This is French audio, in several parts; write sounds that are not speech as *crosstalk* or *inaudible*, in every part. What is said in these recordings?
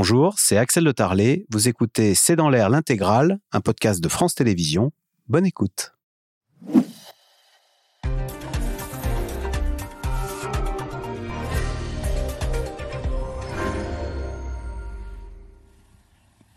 Bonjour, c'est Axel de Tarlet. Vous écoutez C'est dans l'air l'intégrale, un podcast de France Télévisions. Bonne écoute.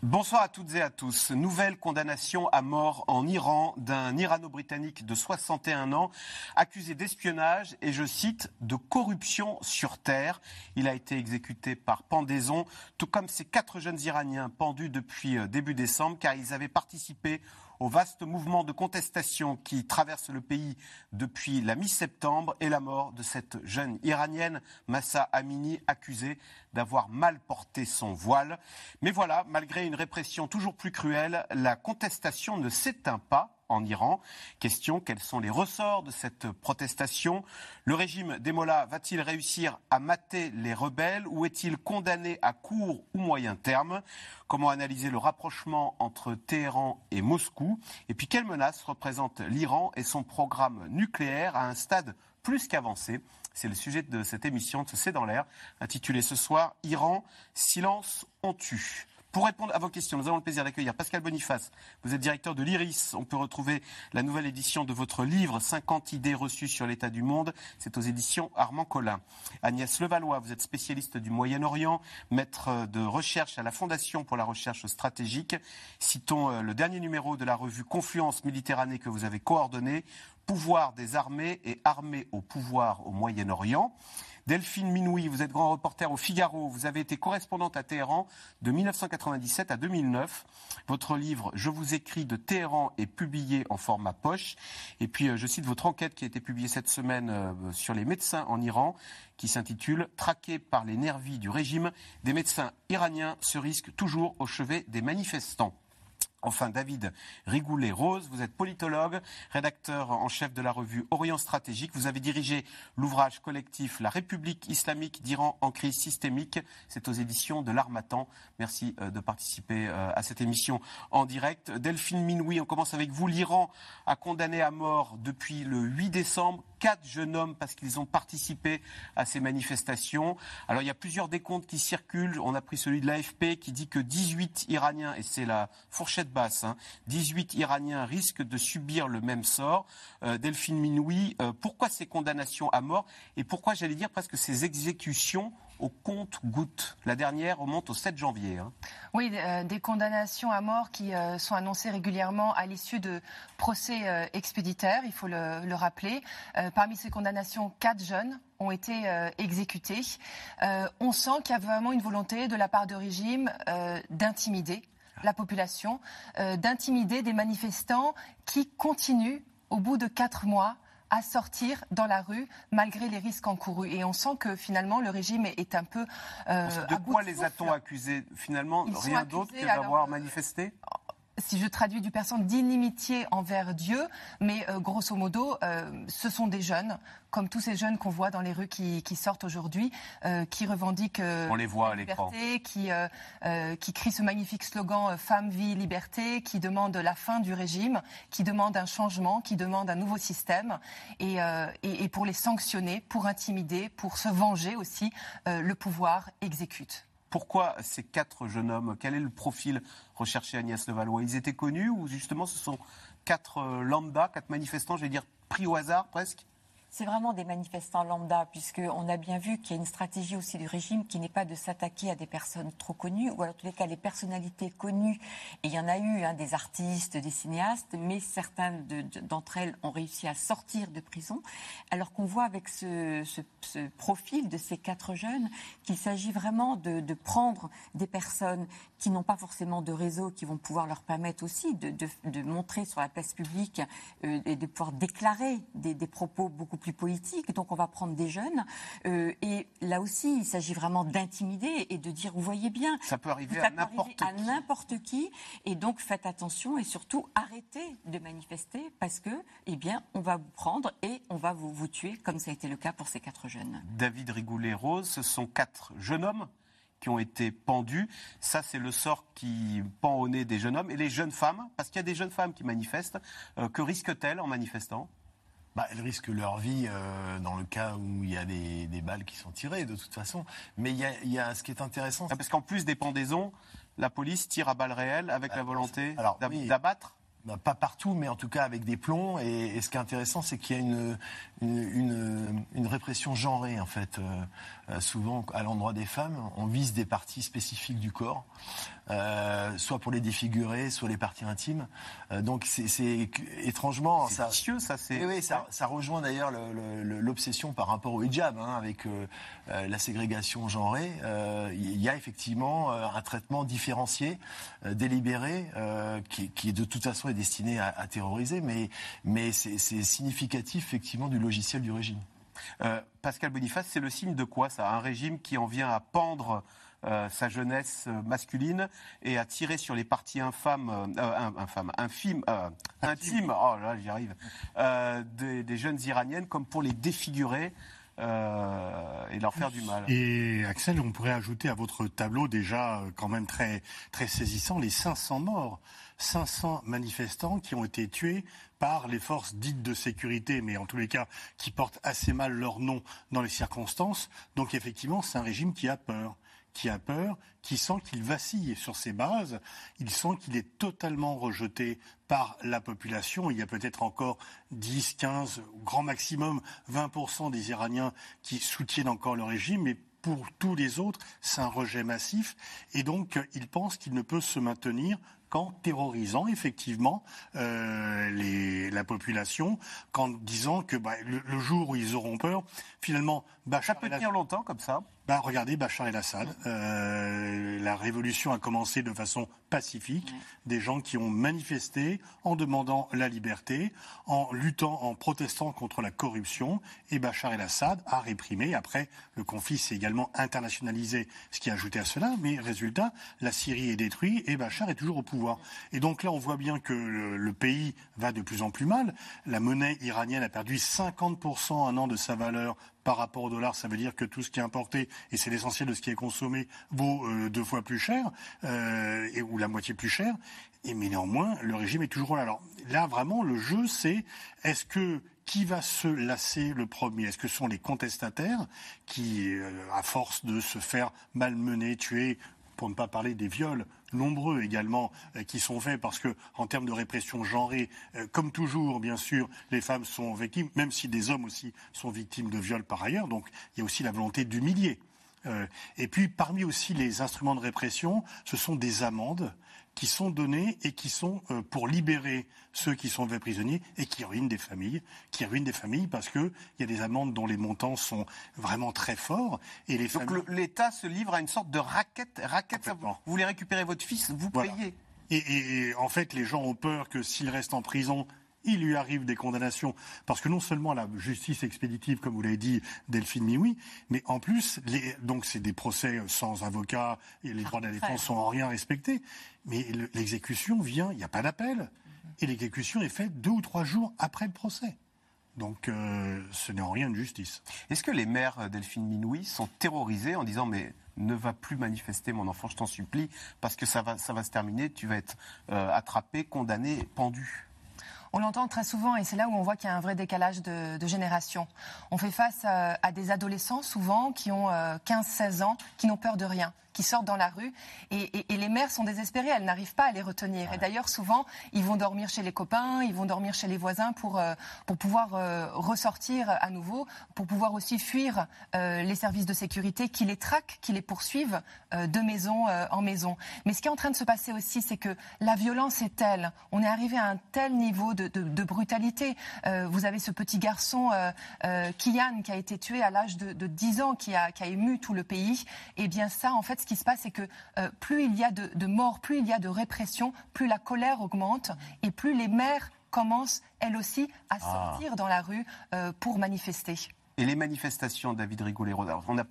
Bonsoir à toutes et à tous. Nouvelle condamnation à mort en Iran d'un Irano-Britannique de 61 ans accusé d'espionnage et, je cite, de corruption sur terre. Il a été exécuté par pendaison, tout comme ces quatre jeunes Iraniens pendus depuis euh, début décembre car ils avaient participé au vaste mouvement de contestation qui traverse le pays depuis la mi-septembre et la mort de cette jeune iranienne, Massa Amini, accusée d'avoir mal porté son voile. Mais voilà, malgré une répression toujours plus cruelle, la contestation ne s'éteint pas en Iran. Question, quels sont les ressorts de cette protestation? Le régime des va-t-il réussir à mater les rebelles ou est-il condamné à court ou moyen terme? Comment analyser le rapprochement entre Téhéran et Moscou? Et puis, quelle menace représente l'Iran et son programme nucléaire à un stade plus qu'avancé? C'est le sujet de cette émission de C'est dans l'air, intitulée ce soir Iran, silence on tue. Pour répondre à vos questions, nous avons le plaisir d'accueillir Pascal Boniface. Vous êtes directeur de l'IRIS. On peut retrouver la nouvelle édition de votre livre 50 idées reçues sur l'état du monde. C'est aux éditions Armand Collin. Agnès Levallois, vous êtes spécialiste du Moyen-Orient, maître de recherche à la Fondation pour la recherche stratégique. Citons euh, le dernier numéro de la revue Confluence Méditerranée que vous avez coordonné. Pouvoir des armées et armées au pouvoir au Moyen-Orient. Delphine Minoui, vous êtes grand reporter au Figaro. Vous avez été correspondante à Téhéran de 1997 à 2009. Votre livre Je vous écris de Téhéran est publié en format poche. Et puis, euh, je cite votre enquête qui a été publiée cette semaine euh, sur les médecins en Iran, qui s'intitule Traqués par les nervis du régime, des médecins iraniens se risquent toujours au chevet des manifestants. Enfin, David Rigoulet-Rose, vous êtes politologue, rédacteur en chef de la revue Orient Stratégique. Vous avez dirigé l'ouvrage collectif La République islamique d'Iran en crise systémique. C'est aux éditions de l'Armatan. Merci euh, de participer euh, à cette émission en direct. Delphine Minoui, on commence avec vous. L'Iran a condamné à mort depuis le 8 décembre quatre jeunes hommes parce qu'ils ont participé à ces manifestations. Alors il y a plusieurs décomptes qui circulent. On a pris celui de l'AFP qui dit que 18 Iraniens, et c'est la fourchette basse, 18 hein, Iraniens risquent de subir le même sort. Euh, Delphine Minoui, euh, pourquoi ces condamnations à mort et pourquoi, j'allais dire, presque ces exécutions au compte goutte. La dernière remonte au 7 janvier. Hein. Oui, euh, des condamnations à mort qui sont annoncées régulièrement à l'issue de procès expéditaires, il faut le, rappeler. parmi ces condamnations, quatre jeunes ont été exécutés. on sent qu'il y a vraiment une volonté de la part du régime d'intimider la population, d'intimider des manifestants qui continuent au bout de quatre mois à sortir dans la rue malgré les risques encourus. Et on sent que finalement le régime est un peu. Euh, de quoi les a-t-on accusés Finalement, rien d'autre que d'avoir manifesté? Si je traduis du persan, d'inimitié envers Dieu, mais euh, grosso modo, euh, ce sont des jeunes, comme tous ces jeunes qu'on voit dans les rues qui, sortent aujourd'hui, euh, qui revendiquent On les voit la liberté, qui, qui crient ce magnifique slogan Femme, vie, liberté, qui demandent la fin du régime, qui demandent un changement, qui demandent un nouveau système, et, et, et pour les sanctionner, pour intimider, pour se venger aussi, le pouvoir exécute. Pourquoi ces quatre jeunes hommes Quel est le profil recherché Agnès Levallois? Ils étaient connus ou justement ce sont quatre euh, lambda, quatre manifestants, je vais dire, pris au hasard presque? C'est vraiment des manifestants lambda, puisqu'on a bien vu qu'il y a une stratégie aussi du régime qui n'est pas de s'attaquer à des personnes trop connues, ou en tous les cas les personnalités connues. Et il y en a eu, hein, des artistes, des cinéastes, mais certaines d'entre elles ont réussi à sortir de prison, alors qu'on voit avec ce, profil de ces quatre jeunes qu'il s'agit vraiment de, prendre des personnes qui n'ont pas forcément de réseau, qui vont pouvoir leur permettre aussi de, montrer sur la place publique euh, et de pouvoir déclarer des, des propos beaucoup plus politique. Donc on va prendre des jeunes. Euh, et là aussi, il s'agit vraiment d'intimider et de dire, vous voyez bien, ça peut arriver à n'importe qui. Et donc faites attention et surtout arrêtez de manifester parce que, eh bien, on va vous prendre et on va vous, vous tuer, comme ça a été le cas pour ces quatre jeunes. David Rigoulet-Rose, ce sont quatre jeunes hommes qui ont été pendus. Ça, c'est le sort qui pend au nez des jeunes hommes. Et les jeunes femmes, parce qu'il y a des jeunes femmes qui manifestent, euh, que risquent-elles en manifestant? Bah, elles risquent leur vie euh, dans le cas où il y a des, des balles qui sont tirées, de toute façon. Mais il y a, il y a ce qui est intéressant. Ah, Parce qu'en plus des pendaisons, la police tire à balles réelles avec la volonté oui. d'abattre Bah, pas partout, mais en tout cas avec des plombs. Et, et ce qui est intéressant, c'est qu'il y a une, une, une- une répression genrée, en fait. Euh, euh, souvent, à l'endroit des femmes, on vise des parties spécifiques du corps, euh, soit pour les défigurer, soit les parties intimes. Euh, donc, c'est étrangement, C'est vicieux, ça. C'est oui, ça, ça rejoint d'ailleurs le- le- le- l'obsession par rapport au hijab, hein, avec euh, euh, la ségrégation genrée. Il y a effectivement un traitement différencié, délibéré, qui, qui de toute façon est destiné à, à terroriser, mais, mais c'est significatif effectivement du logiciel du régime. Pascal Boniface, c'est le signe de quoi ça? Un régime qui en vient à pendre euh, sa jeunesse euh, masculine et à tirer sur les parties infâmes, euh, in- infâmes, infimes, euh, intimes, oh là j'y arrive, des, des jeunes iraniennes comme pour les défigurer euh, et leur faire du mal. Et Axel, on pourrait ajouter à votre tableau déjà quand même très, très saisissant les 500 morts. 500 manifestants qui ont été tués par les forces dites de sécurité, mais en tous les cas qui portent assez mal leur nom dans les circonstances. Donc effectivement, c'est un régime qui a peur qui a peur, qui sent qu'il vacille sur ses bases, il sent qu'il est totalement rejeté par la population. Il y a peut-être encore 10, 15, grand maximum 20% des Iraniens qui soutiennent encore le régime, mais pour tous les autres, c'est un rejet massif. Et donc, il pense qu'il ne peut se maintenir qu'en terrorisant effectivement euh, la population, qu'en disant que bah, le jour où ils auront peur, finalement, Ça Bachar peut el-Assad- tenir longtemps comme ça. bah, regardez Bachar el-Assad. Euh, la révolution a commencé de façon pacifique. Des gens qui ont manifesté en demandant la liberté, en luttant, en protestant contre la corruption. Et Bachar el-Assad a réprimé. Après, le conflit s'est également internationalisé, ce qui a ajouté à cela. Mais résultat, la Syrie est détruite et Bachar est toujours au pouvoir. Et donc là, on voit bien que le, le pays va de plus en plus mal. La monnaie iranienne a perdu 50% en un an de sa valeur par rapport au dollar, ça veut dire que tout ce qui est importé, et c'est l'essentiel de ce qui est consommé, vaut euh, deux fois plus cher, euh, ou la moitié plus cher. Mais néanmoins, le régime est toujours là. Alors là, vraiment, le jeu, c'est est-ce que qui va se lasser le premier? Est-ce que ce sont les contestataires qui, euh, à force de se faire malmener, tuer, pour ne pas parler des viols nombreux également euh, qui sont faits parce que en termes de répression genrée, euh, comme toujours, bien sûr, les femmes sont victimes, même si des hommes aussi sont victimes de viols par ailleurs. Donc il y a aussi la volonté d'humilier. Euh, et puis parmi aussi les instruments de répression, ce sont des amendes qui sont données et qui sont pour libérer ceux qui sont faits prisonniers et qui ruinent des familles, qui ruinent des familles parce que il y a des amendes dont les montants sont vraiment très forts et les Donc familles le- l'État se livre à une sorte de raquette. raquette ça, vous voulez récupérer votre fils, vous Voilà. payez. Et, et- et en fait, les gens ont peur que s'il reste en prison, il lui arrive des condamnations. Parce que non seulement la justice expéditive, comme vous l'avez dit, Delphine Mioui, mais en plus, les, donc c'est des procès sans avocat et les droits de la défense sont en rien respectés. Mais le- l'exécution vient, il n'y a pas d'appel. Et l'exécution est faite deux ou trois jours après le procès. Donc euh, ce n'est en rien une justice. Est-ce que les mères euh, Delphine Minoui sont terrorisées en disant mais ne va plus manifester mon enfant, je t'en supplie, parce que ça va, ça va se terminer, tu vas être euh, attrapé, condamné, pendu On l'entend très souvent et c'est là où on voit qu'il y a un vrai décalage de, de génération. On fait face à, à des adolescents souvent qui ont euh, 15-16 ans, qui n'ont peur de rien, qui sortent dans la rue et, et- et les mères sont désespérées, elles n'arrivent pas à les retenir. Et d'ailleurs souvent, ils vont dormir chez les copains, ils vont dormir chez les voisins pour, euh, pour pouvoir euh, ressortir à nouveau, pour pouvoir aussi fuir euh, les services de sécurité qui les traquent, qui les poursuivent de maison en maison. Mais ce qui est en train de se passer aussi, c'est que la violence est telle, on est arrivé à un tel niveau de, de- de brutalité. Vous avez ce petit garçon, Kian, qui a été tué à l'âge de, de 10 ans, qui a, qui a ému tout le pays. Et bien ça, en fait, ce qui se passe, c'est que euh, plus il y a de, de morts, plus il y a de répression, plus la colère augmente et plus les mères commencent, elles aussi, à sortir dans la rue euh, pour manifester. Et les manifestations, David Rigolero, alors, on n'a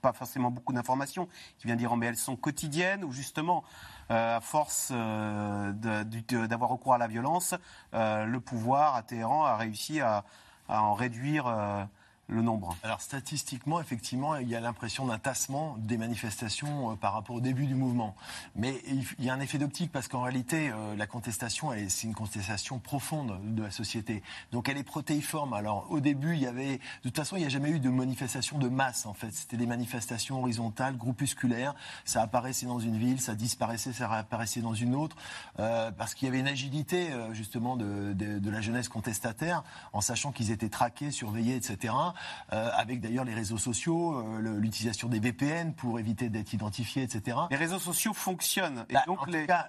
pas forcément beaucoup d'informations qui viennent dire mais elles sont quotidiennes ou justement euh, à force d'avoir recours à la violence, le pouvoir à Téhéran a réussi à, à en réduire le nombre Alors statistiquement, effectivement, il y a l'impression d'un tassement des manifestations euh, par rapport au début du mouvement. Mais il y a un effet d'optique parce qu'en réalité, euh, la contestation, c'est une contestation profonde de la société. Donc elle est protéiforme. Alors au début, il y avait, de toute façon, il n'y a jamais eu de manifestation de masse en fait. C'était des manifestations horizontales, groupusculaires. Ça apparaissait dans une ville, ça disparaissait, ça réapparaissait dans une autre, euh, parce qu'il y avait une agilité justement de, de, de la jeunesse contestataire, en sachant qu'ils étaient traqués, surveillés, etc. Euh, avec d'ailleurs les réseaux sociaux, euh, l'utilisation des VPN pour éviter d'être identifié, etc. Les réseaux sociaux fonctionnent. Et bah, donc,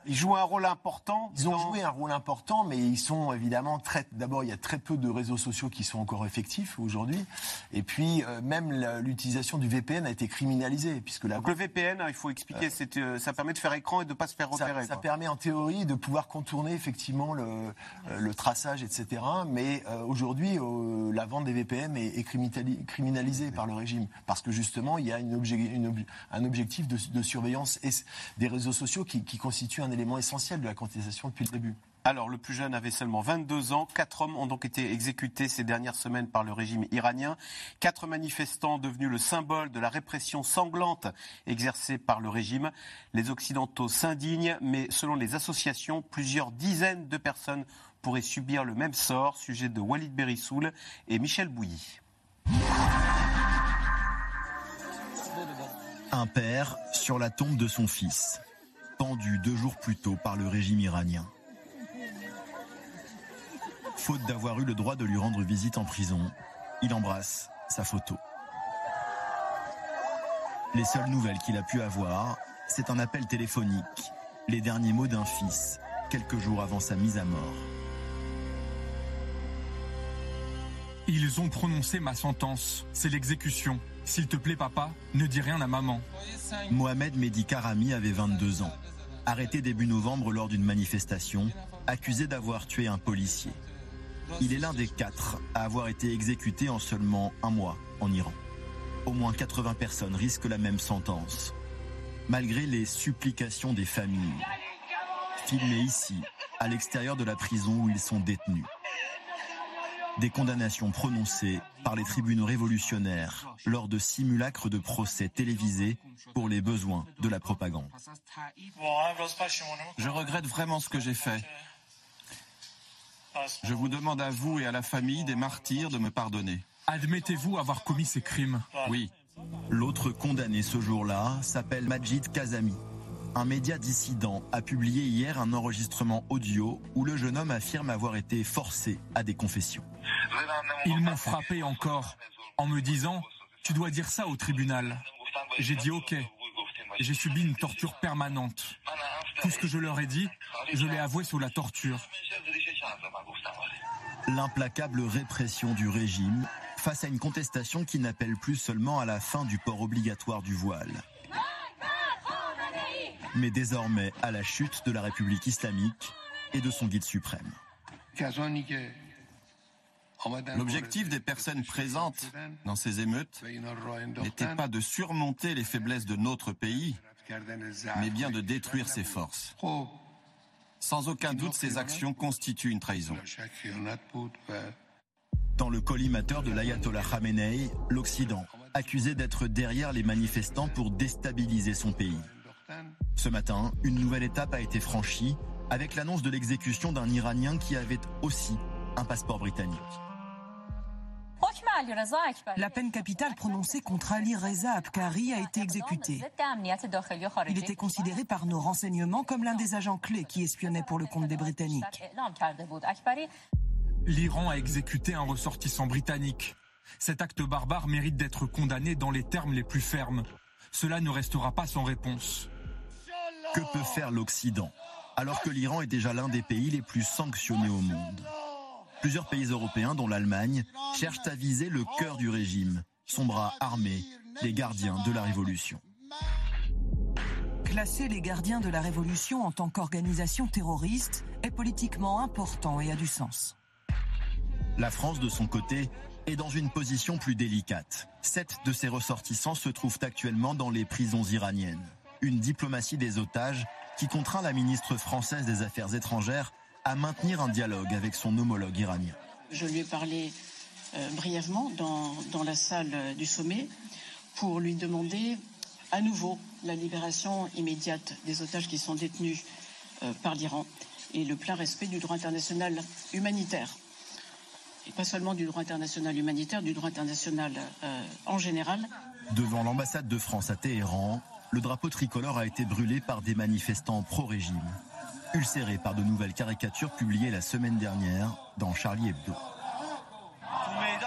ils jouent un rôle important. Ils ont joué un rôle important, mais ils sont évidemment très. D'abord, il y a très peu de réseaux sociaux qui sont encore effectifs aujourd'hui. Et puis, euh, même l'utilisation du VPN a été criminalisée. Puisque la... Donc, le VPN, hein, il faut expliquer, ça permet de faire écran et de ne pas se faire repérer. Ça, permet en théorie de pouvoir contourner effectivement le, le traçage, etc. Mais aujourd'hui, la vente des VPN est, est criminalisé par le régime, parce que justement, il y a un objectif de, surveillance des réseaux sociaux qui, qui constitue un élément essentiel de la contestation depuis le début. Alors, le plus jeune avait seulement 22 ans. Quatre hommes ont donc été exécutés ces dernières semaines par le régime iranien. Quatre manifestants devenus le symbole de la répression sanglante exercée par le régime. Les Occidentaux s'indignent, mais selon les associations, plusieurs dizaines de personnes pourraient subir le même sort. Sujet de Walid Berissoul et Michel Bouilly. Un père sur la tombe de son fils, pendu deux jours plus tôt par le régime iranien. Faute d'avoir eu le droit de lui rendre visite en prison, il embrasse sa photo. Les seules nouvelles qu'il a pu avoir, c'est un appel téléphonique, les derniers mots d'un fils, quelques jours avant sa mise à mort. Ils ont prononcé ma sentence. C'est l'exécution. S'il te plaît, papa, ne dis rien à maman. Mohamed Mehdi Karami avait 22 ans. Arrêté début novembre lors d'une manifestation, accusé d'avoir tué un policier. Il est l'un des quatre à avoir été exécuté en seulement un mois en Iran. Au moins 80 personnes risquent la même sentence, malgré les supplications des familles. Filmés ici, à l'extérieur de la prison où ils sont détenus des condamnations prononcées par les tribunaux révolutionnaires lors de simulacres de procès télévisés pour les besoins de la propagande. Je regrette vraiment ce que j'ai fait. Je vous demande à vous et à la famille des martyrs de me pardonner. Admettez-vous avoir commis ces crimes? Oui. L'autre condamné ce jour-là s'appelle Majid Kazami. Un média dissident a publié hier un enregistrement audio où le jeune homme affirme avoir été forcé à des confessions. Ils m'ont frappé encore en me disant Tu dois dire ça au tribunal. J'ai dit Ok. J'ai subi une torture permanente. Tout ce que je leur ai dit, je l'ai avoué sous la torture. L'implacable répression du régime face à une contestation qui n'appelle plus seulement à la fin du port obligatoire du voile mais désormais à la chute de la République islamique et de son guide suprême. L'objectif des personnes présentes dans ces émeutes n'était pas de surmonter les faiblesses de notre pays, mais bien de détruire ses forces. Sans aucun doute, ces actions constituent une trahison. Dans le collimateur de l'ayatollah Khamenei, l'Occident, accusé d'être derrière les manifestants pour déstabiliser son pays. Ce matin, une nouvelle étape a été franchie avec l'annonce de l'exécution d'un Iranien qui avait aussi un passeport britannique. La peine capitale prononcée contre Ali Reza Abkari a été exécutée. Il était considéré par nos renseignements comme l'un des agents clés qui espionnaient pour le compte des Britanniques. L'Iran a exécuté un ressortissant britannique. Cet acte barbare mérite d'être condamné dans les termes les plus fermes. Cela ne restera pas sans réponse. Que peut faire l'Occident alors que l'Iran est déjà l'un des pays les plus sanctionnés au monde? Plusieurs pays européens, dont l'Allemagne, cherchent à viser le cœur du régime, son bras armé, les gardiens de la Révolution. Classer les gardiens de la Révolution en tant qu'organisation terroriste est politiquement important et a du sens. La France, de son côté, est dans une position plus délicate. Sept de ses ressortissants se trouvent actuellement dans les prisons iraniennes une diplomatie des otages qui contraint la ministre française des Affaires étrangères à maintenir un dialogue avec son homologue iranien. Je lui ai parlé brièvement dans, dans, la salle du sommet pour lui demander à nouveau la libération immédiate des otages qui sont détenus par l'Iran et le plein respect du droit international humanitaire. Et pas seulement du droit international humanitaire, du droit international en général. Devant l'ambassade de France à Téhéran, le drapeau tricolore a été brûlé par des manifestants pro-régime, ulcérés par de nouvelles caricatures publiées la semaine dernière dans Charlie Hebdo.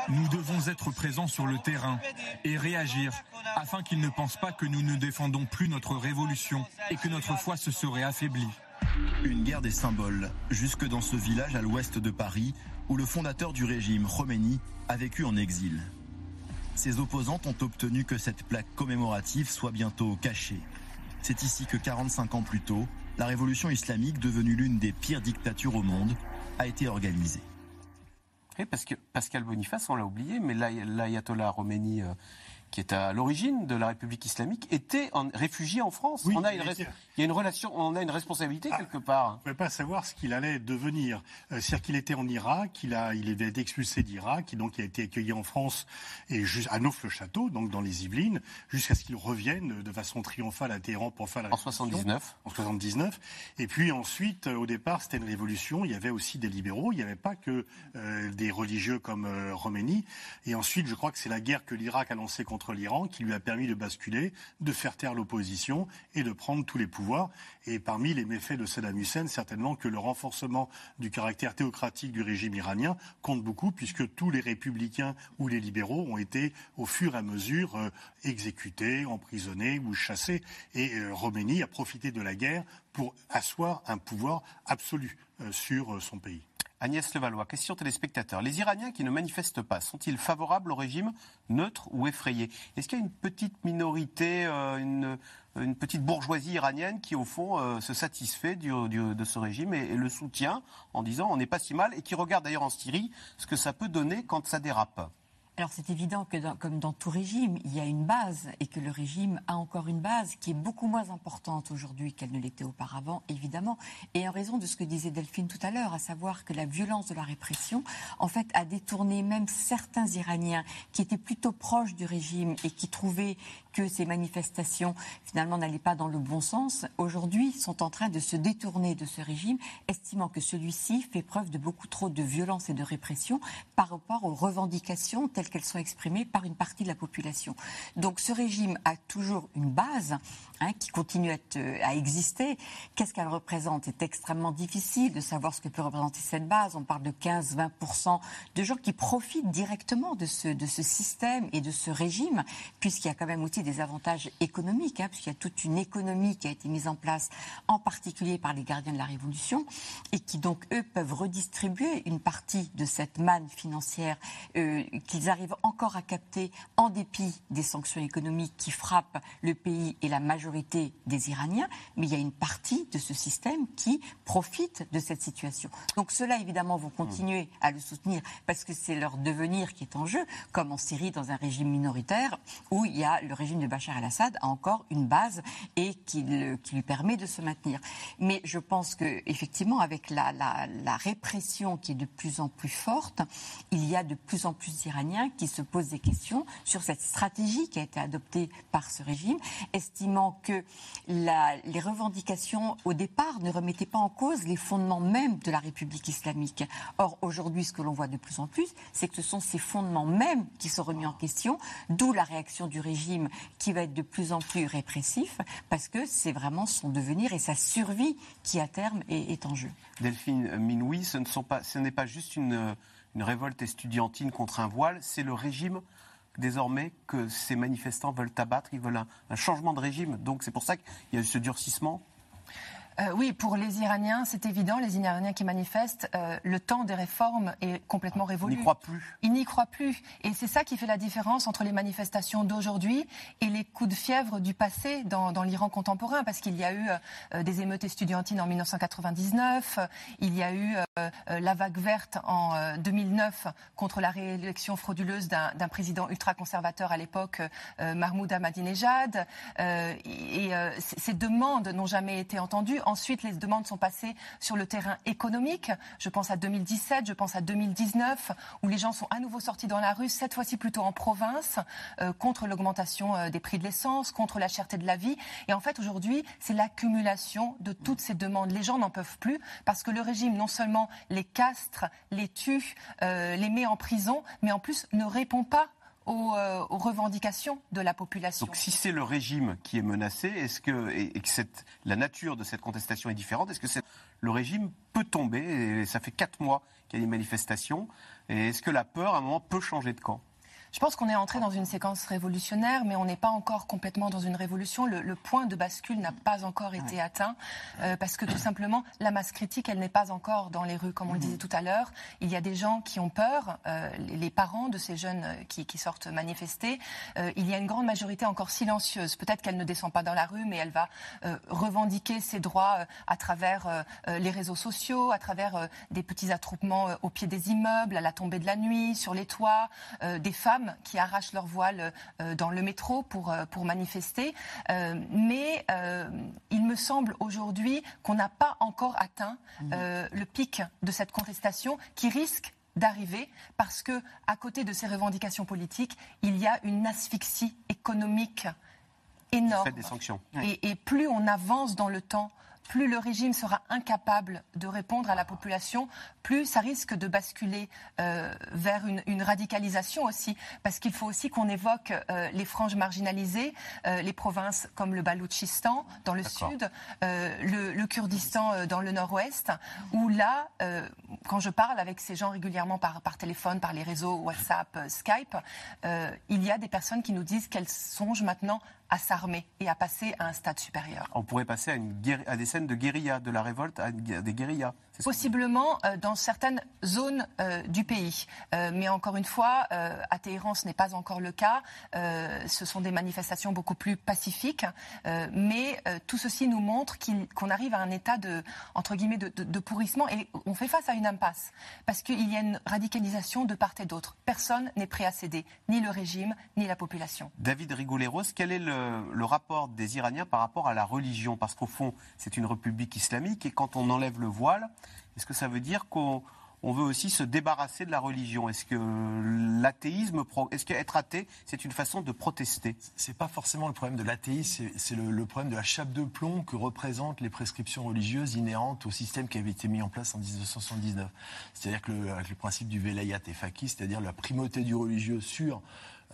Nous devons être présents sur le terrain et réagir afin qu'ils ne pensent pas que nous ne défendons plus notre révolution et que notre foi se serait affaiblie. Une guerre des symboles, jusque dans ce village à l'ouest de Paris, où le fondateur du régime, Khomeini, a vécu en exil. Ses opposantes ont obtenu que cette plaque commémorative soit bientôt cachée. C'est ici que 45 ans plus tôt, la révolution islamique, devenue l'une des pires dictatures au monde, a été organisée. Pascal Boniface, on l'a oublié, mais l'ayatollah Khomeini euh, qui est à l'origine de la République islamique, était en, réfugié en France. on a une, il y a une relation, on a une responsabilité ah, quelque part. On ne pouvait pas savoir ce qu'il allait devenir. Euh, C'est-à-dire qu'il était en Irak, il, a, il avait été expulsé d'Irak, donc il a été accueilli en France et à Neuf-le-Château, donc dans les Yvelines, jusqu'à ce qu'il revienne de façon triomphale à Téhéran pour faire la En 79. En 79. Et puis ensuite, euh, au départ, c'était une révolution. Il y avait aussi des libéraux. Il n'y avait pas que euh, des religieux comme euh, Roménie. Et ensuite, je crois que c'est la guerre que l'Irak a lancée contre l'Iran qui lui a permis de basculer, de faire taire l'opposition et de prendre tous les pouvoirs. Et parmi les méfaits de Saddam Hussein, certainement que le renforcement du caractère théocratique du régime iranien compte beaucoup puisque tous les républicains ou les libéraux ont été au fur et à mesure euh, exécutés, emprisonnés ou chassés. Et euh, Roménie a profité de la guerre pour asseoir un pouvoir absolu euh, sur son pays. Agnès Levallois, question téléspectateur. Les Iraniens qui ne manifestent pas, sont-ils favorables au régime neutre ou effrayés Est-ce qu'il y a une petite minorité, euh, une, petite bourgeoisie iranienne qui, au fond, euh, se satisfait de ce régime et, le soutient en disant on n'est pas si mal et qui regarde d'ailleurs en Syrie ce que ça peut donner quand ça dérape? Alors c'est évident que comme dans tout régime, il y a une base et que le régime a encore une base qui est beaucoup moins importante aujourd'hui qu'elle ne l'était auparavant, évidemment. Et en raison de ce que disait Delphine tout à l'heure, à savoir que la violence de la répression, en fait, a détourné même certains Iraniens qui étaient plutôt proches du régime et qui trouvaient que ces manifestations finalement n'allaient pas dans le bon sens, aujourd'hui sont en train de se détourner de ce régime, estimant que celui-ci fait preuve de beaucoup trop de violence et de répression par rapport aux revendications telles qu'elles sont exprimées par une partie de la population. Donc ce régime a toujours une base hein, qui continue à, à exister. Qu'est-ce qu'elle représente? C'est extrêmement difficile de savoir ce que peut représenter cette base. On parle de 15-20% de gens qui profitent directement de ce, de ce système et de ce régime, puisqu'il y a quand même aussi des avantages économiques, hein, puisqu'il y a toute une économie qui a été mise en place, en particulier par les gardiens de la Révolution, et qui donc, eux, peuvent redistribuer une partie de cette manne financière euh, qu'ils arrivent encore à capter en dépit des sanctions économiques qui frappent le pays et la majorité des Iraniens. Mais il y a une partie de ce système qui profite de cette situation. Donc ceux-là, évidemment, vont continuer à le soutenir parce que c'est leur devenir qui est en jeu, comme en Syrie, dans un régime minoritaire, où il y a le régime de Bachar el-Assad a encore une base et qui, lui permet de se maintenir. Mais je pense que effectivement, avec la, répression qui est de plus en plus forte, il y a de plus en plus d'Iraniens qui se posent des questions sur cette stratégie qui a été adoptée par ce régime, estimant que les revendications au départ ne remettaient pas en cause les fondements même de la République islamique. Or, aujourd'hui, ce que l'on voit de plus en plus, c'est que ce sont ces fondements même qui sont remis en question, d'où la réaction du régime qui va être de plus en plus répressif parce que c'est vraiment son devenir et sa survie qui à terme est, en jeu. Delphine Minoui, ce, n'est pas juste une, révolte estudiantine contre un voile, c'est le régime désormais que ces manifestants veulent abattre, ils veulent un, changement de régime. Donc c'est pour ça qu'il y a eu ce durcissement euh, oui, pour les Iraniens, c'est évident, les Iraniens qui manifestent, euh, le temps des réformes est complètement révolu. Ils n'y croient plus. Ils n'y croient plus. Et c'est ça qui fait la différence entre les manifestations d'aujourd'hui et les coups de fièvre du passé dans, l'Iran contemporain, parce qu'il y a eu euh, des émeutes estudiantines en 1999, il y a eu la vague verte en 2009 contre la réélection frauduleuse d'un président ultra-conservateur à l'époque, Mahmoud Ahmadinejad. et ces demandes n'ont jamais été entendues ensuite, les demandes sont passées sur le terrain économique. Je pense à 2017, je pense à 2019, où les gens sont à nouveau sortis dans la rue, cette fois-ci plutôt en province, contre l'augmentation des prix de l'essence, contre la cherté de la vie. Et en fait, aujourd'hui, c'est l'accumulation de toutes ces demandes. Les gens n'en peuvent plus parce que le régime, non seulement les castre, les tue, les met en prison, mais en plus ne répond pas euh, aux, revendications de la population. Donc si c'est le régime qui est menacé, est-ce que, et, que la nature de cette contestation est différente, est-ce que le régime peut tomber et Ça fait quatre mois qu'il y a des manifestations. Est-ce que la peur, à un moment, peut changer de camp? Je pense qu'on est entré dans une séquence révolutionnaire, mais on n'est pas encore complètement dans une révolution. Le, point de bascule n'a pas encore été atteint, euh, parce que tout simplement, la masse critique, elle n'est pas encore dans les rues, comme on le disait tout à l'heure. Il y a des gens qui ont peur, euh, les parents de ces jeunes euh, qui, sortent manifester. il y a une grande majorité encore silencieuse. Peut-être qu'elle ne descend pas dans la rue, mais elle va revendiquer ses droits à travers les réseaux sociaux, à travers des petits attroupements au pied des immeubles, à la tombée de la nuit, sur les toits, des femmes qui arrachent leur voile euh, dans le métro pour, euh, pour manifester. Euh, mais il me semble aujourd'hui qu'on n'a pas encore atteint mmh. le pic de cette contestation qui risque d'arriver parce que, à côté de ces revendications politiques, il y a une asphyxie économique énorme. Des sanctions. et, plus on avance dans le temps, plus le régime sera incapable de répondre à la population, plus ça risque de basculer euh, vers une, radicalisation aussi. Parce qu'il faut aussi qu'on évoque euh, les franges marginalisées, euh, les provinces comme le Baloutchistan dans le sud, le, Kurdistan dans le nord-ouest, où là, quand je parle avec ces gens régulièrement par, par téléphone, par les réseaux WhatsApp, Skype, il y a des personnes qui nous disent qu'elles songent maintenant à s'armer et à passer à un stade supérieur. On pourrait passer à, des scènes de guérilla, de la révolte à des guérillas. Possiblement euh, dans certaines zones euh, du pays. Euh, mais encore une fois, à Téhéran, ce n'est pas encore le cas. ce sont des manifestations beaucoup plus pacifiques. mais tout ceci nous montre qu'on arrive à un état de, entre guillemets, de, pourrissement. Et on fait face à une impasse. Parce qu'il y a une radicalisation de part et d'autre. Personne n'est prêt à céder, ni le régime, ni la population. David Rigoleros, quel est le, le rapport des Iraniens par rapport à la religion? Parce qu'au fond, c'est une république islamique et quand on enlève le voile, est-ce que ça veut dire qu'on veut aussi se débarrasser de la religion? Est-ce que l'athéisme, est-ce qu'être athée, c'est une façon de protester? C'est pas forcément le problème de l'athéisme, c'est le, problème de la chape de plomb que représentent les prescriptions religieuses inhérentes au système qui avait été mis en place en 1979. C'est-à-dire que le, le principe du velayat et faqih, c'est-à-dire la primauté du religieux sur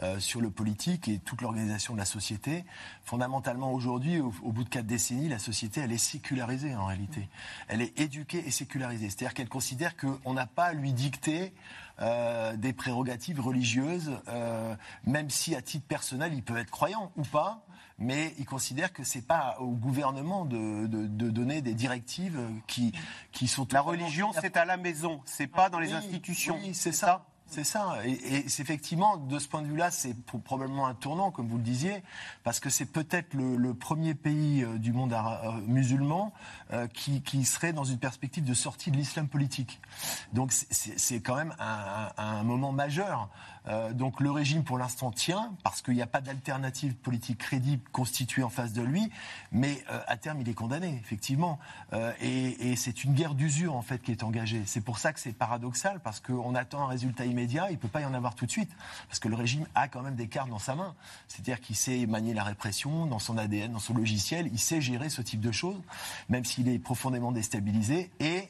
euh, sur le politique et toute l'organisation de la société. Fondamentalement, aujourd'hui, au, bout de quatre décennies, la société, elle est sécularisée en réalité. Elle est éduquée et sécularisée. C'est-à-dire qu'elle considère qu'on n'a pas à lui dicter euh, des prérogatives religieuses, euh, même si à titre personnel, il peut être croyant ou pas mais il considère que c'est pas au gouvernement de, donner des directives qui, qui sont... La religion, c'est à la maison, c'est pas dans les institutions. Oui, c'est ça? C'est ça. Et, effectivement, de ce point de vue-là, c'est probablement un tournant, comme vous le disiez, parce que c'est peut-être le, premier pays euh, du monde euh, musulman euh, qui, serait dans une perspective de sortie de l'islam politique. Donc c'est quand même un moment majeur. Euh, donc le régime pour l'instant tient parce qu'il n'y a pas d'alternative politique crédible constituée en face de lui, mais euh, à terme il est condamné effectivement. Euh, et, c'est une guerre d'usure en fait qui est engagée. C'est pour ça que c'est paradoxal parce qu'on attend un résultat immédiat, il ne peut pas y en avoir tout de suite parce que le régime a quand même des cartes dans sa main. C'est-à-dire qu'il sait manier la répression dans son ADN, dans son logiciel, il sait gérer ce type de choses, même s'il est profondément déstabilisé. Et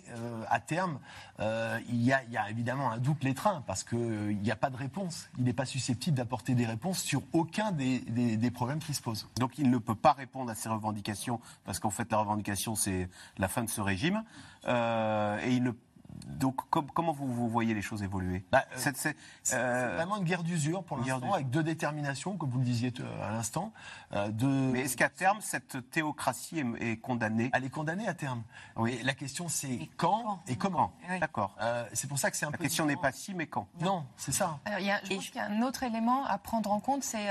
à terme, il y, a, il, y a, évidemment un double étreint parce qu'il n'y a pas de réponse il n'est pas susceptible d'apporter des réponses sur aucun des, problèmes qui se posent. Donc il ne peut pas répondre à ces revendications, parce qu'en fait la revendication c'est la fin de ce régime, euh, et il ne donc, comment vous, voyez les choses évoluer? Bah, euh, C'est euh, vraiment une guerre d'usure pour l'instant, avec deux déterminations, comme vous le disiez à l'instant. Mais est-ce qu'à terme, cette théocratie est, condamnée? Elle est condamnée à terme. Oui. la question, c'est quand, et comment. D'accord. c'est pour ça que c'est un la question n'est pas si, mais quand. Non, c'est ça. Alors, il y a, je pense qu'il y a un autre élément à prendre en compte, c'est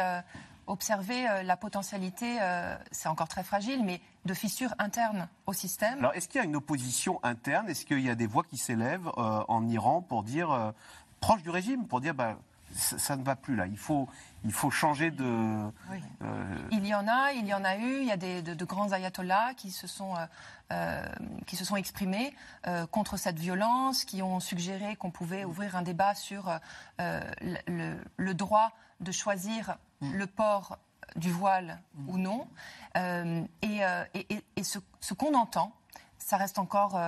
observer euh, la potentialité, euh, c'est encore très fragile, mais de fissures internes au système. Alors, est-ce qu'il y a une opposition interne? Est-ce qu'il y a des voix qui s'élèvent euh, en Iran pour dire, proche du régime, pour dire, bah, ça, ne va plus là? Il faut, il faut changer de. Il y en a, il y en a eu. Il y a des, de, grands ayatollahs qui se sont, qui se sont exprimés contre cette violence, qui ont suggéré qu'on pouvait ouvrir un débat sur le, le, droit de choisir mm. le port du voile mm. ou non. et, et, et, ce, ce qu'on entend, ça reste encore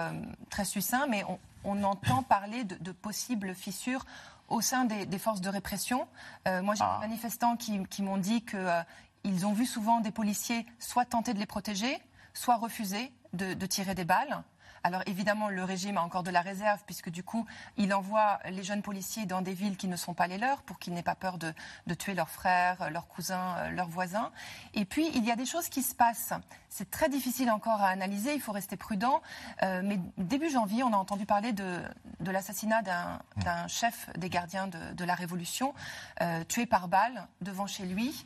très succinct, mais on, on entend parler de, de possibles fissures au sein des, forces de répression. Euh, moi, j'ai des ah. manifestants qui, m'ont dit qu'ils euh, ont vu souvent des policiers soit tenter de les protéger, soit refuser de tirer des balles. Alors évidemment, le régime a encore de la réserve, puisque du coup, il envoie les jeunes policiers dans des villes qui ne sont pas les leurs, pour qu'ils n'aient pas peur de, tuer leurs frères, leurs cousins, euh, leurs voisins. Et puis, il y a des choses qui se passent. C'est très difficile encore à analyser, il faut rester prudent. Euh, mais début janvier, on a entendu parler de, l'assassinat d'un chef des gardiens de, la Révolution, euh, tué par balle devant chez lui.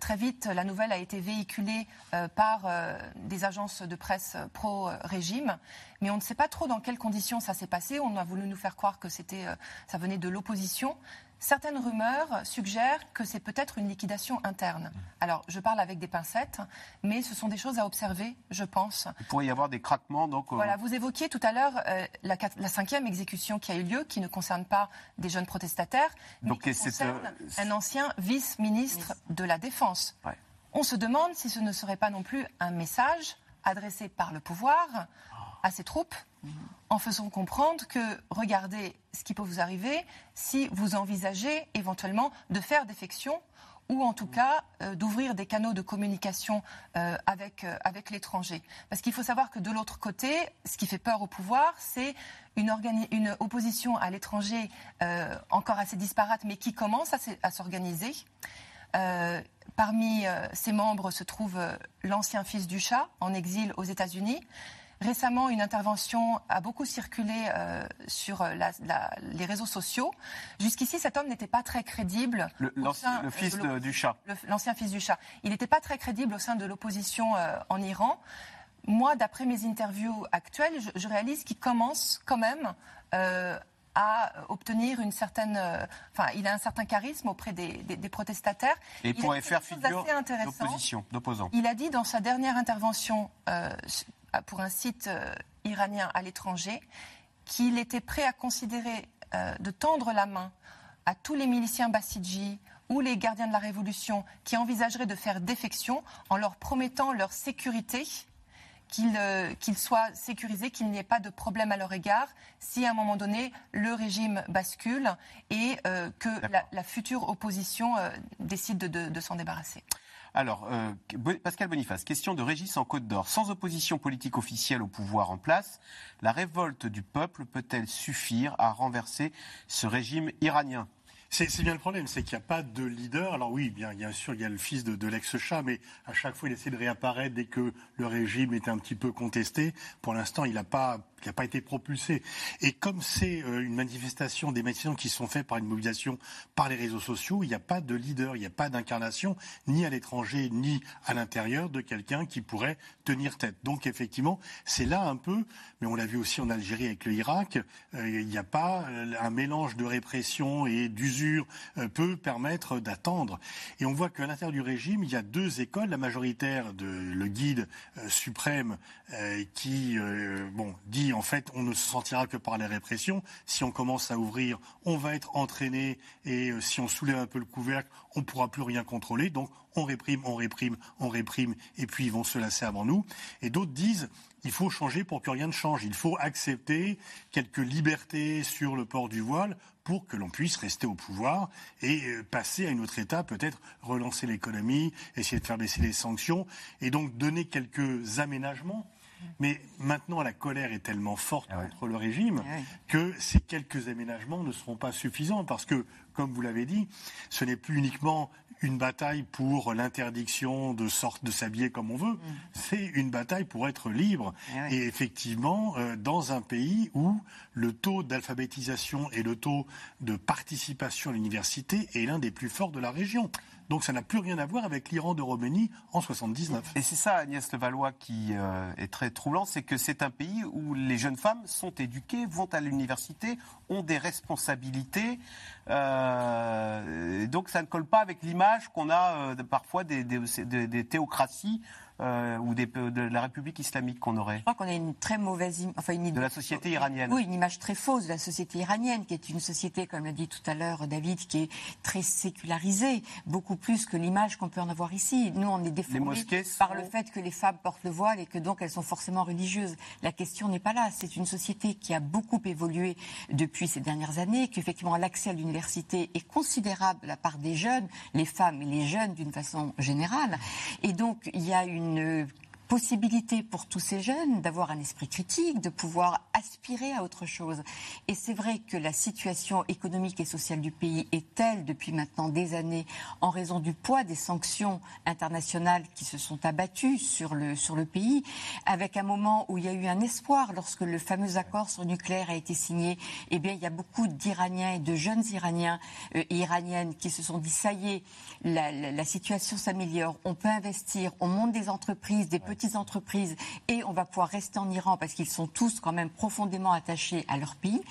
très vite, la nouvelle a été véhiculée par des agences de presse pro-régime mais on ne sait pas trop dans quelles conditions ça s'est passé. On a voulu nous faire croire que c'était, euh, ça venait de l'opposition. Certaines rumeurs suggèrent que c'est peut-être une liquidation interne. Alors, je parle avec des pincettes, mais ce sont des choses à observer, je pense. Il pourrait y avoir des craquements, donc. Euh, voilà, vous évoquiez tout à l'heure euh, la, cinquième exécution qui a eu lieu, qui ne concerne pas des jeunes protestataires, mais qui concerne un ancien vice-ministre de la Défense. On se demande si ce ne serait pas non plus un message adressé par le pouvoir à ses troupes en faisant comprendre que regardez ce qui peut vous arriver si vous envisagez éventuellement de faire défection ou en tout cas euh, d'ouvrir des canaux de communication euh, avec, euh, avec l'étranger. Parce qu'il faut savoir que de l'autre côté, ce qui fait peur au pouvoir, c'est une, opposition à l'étranger encore assez disparate, mais qui commence à s'organiser. parmi ses membres se trouve l'ancien fils du chat en exil aux États-Unis. Récemment, une intervention a beaucoup circulé euh, sur euh, les réseaux sociaux. Jusqu'ici, cet homme n'était pas très crédible. Le, fils du chat. L'ancien fils du chat. Il n'était pas très crédible au sein de l'opposition euh, en Iran. Moi, d'après mes interviews actuelles, je, réalise qu'il commence quand même à obtenir une certaine, enfin, il a un certain charisme auprès des, protestataires. Et il pourrait faire figure d'opposition, d'opposant. Il a dit dans sa dernière intervention pour un site euh, iranien à l'étranger, qu'il était prêt à considérer euh, de tendre la main à tous les miliciens bassidji ou les gardiens de la Révolution qui envisageraient de faire défection en leur promettant leur sécurité, qu'ils euh, soient sécurisés, qu'il n'y ait pas de problème à leur égard si à un moment donné le régime bascule et que la, future opposition décide de s'en débarrasser. Alors, euh, Pascal Boniface, question de Régis en Côte d'Or. Sans opposition politique officielle au pouvoir en place, la révolte du peuple peut-elle suffire à renverser ce régime iranien? C'est bien le problème, c'est qu'il n'y a pas de leader. Alors oui, bien, bien sûr, il y a le fils de, l'ex-chat, mais à chaque fois, il essaie de réapparaître dès que le régime est un petit peu contesté. Pour l'instant, il n'a pas qui n'a pas été propulsé. Et comme c'est euh, une manifestation, des manifestations qui sont faites par une mobilisation par les réseaux sociaux, il n'y a pas de leader, il n'y a pas d'incarnation, ni à l'étranger, ni à l'intérieur, de quelqu'un qui pourrait tenir tête. Donc effectivement, c'est là un peu, mais on l'a vu aussi en Algérie avec le Irak, euh, il n'y a pas euh, un mélange de répression et d'usure peut permettre d'attendre. Et on voit qu'à l'intérieur du régime, il y a deux écoles, la majoritaire de le guide suprême qui bon dit en fait on ne se sentira que par les répressions. Si on commence à ouvrir, on va être entraîné et euh, si on soulève un peu le couvercle, on ne pourra plus rien contrôler. Donc on réprime, on réprime, on réprime et puis ils vont se lasser avant nous. Et d'autres disent il faut changer pour que rien ne change. Il faut accepter quelques libertés sur le port du voile pour que l'on puisse rester au pouvoir et euh, passer à une autre étape, peut-être relancer l'économie, essayer de faire baisser les sanctions et donc donner quelques aménagements mais maintenant, la colère est tellement forte ah contre le régime ah que ces quelques aménagements ne seront pas suffisants parce que, comme vous l'avez dit, ce n'est plus uniquement une bataille pour l'interdiction de sorte de s'habiller comme on veut, mm. c'est une bataille pour être libre. Ah et effectivement, euh, dans un pays où le taux d'alphabétisation et le taux de participation à l'université est l'un des plus forts de la région. Donc ça n'a plus rien à voir avec l'Iran de Roménie en 79. Et c'est ça, Agnès Levallois, qui euh, est très troublant, c'est que c'est un pays où les jeunes femmes sont éduquées, vont à l'université, ont des responsabilités. Euh, donc ça ne colle pas avec l'image qu'on a euh, parfois des, des, des théocraties euh, ou des, de la République islamique qu'on aurait Je crois qu'on a une très mauvaise enfin une de la société iranienne. Oui, une image très fausse de la société iranienne, qui est une société, comme l'a dit tout à l'heure David, qui est très sécularisée, beaucoup plus que l'image qu'on peut en avoir ici. Nous, on est déformés par le fait que les femmes portent le voile et que donc elles sont forcément religieuses. La question n'est pas là. C'est une société qui a beaucoup évolué depuis ces dernières années, qu'effectivement l'accès à l'université est considérable de la part des jeunes, les femmes et les jeunes d'une façon générale. Et donc il y a une une possibilité pour tous ces jeunes d'avoir un esprit critique, de pouvoir aspirer à autre chose. Et c'est vrai que la situation économique et sociale du pays est telle depuis maintenant des années, en raison du poids des sanctions internationales qui se sont abattues sur le, sur le pays, avec un moment où il y a eu un espoir lorsque le fameux accord sur le nucléaire a été signé. Eh bien, il y a beaucoup d'Iraniens et de jeunes Iraniens euh, et Iraniennes qui se sont dit ça y est, la, la situation s'améliore, on peut investir, on monte des entreprises, des petits entreprises et on va pouvoir rester en Iran parce qu'ils sont tous quand même profondément attachés à leur pays.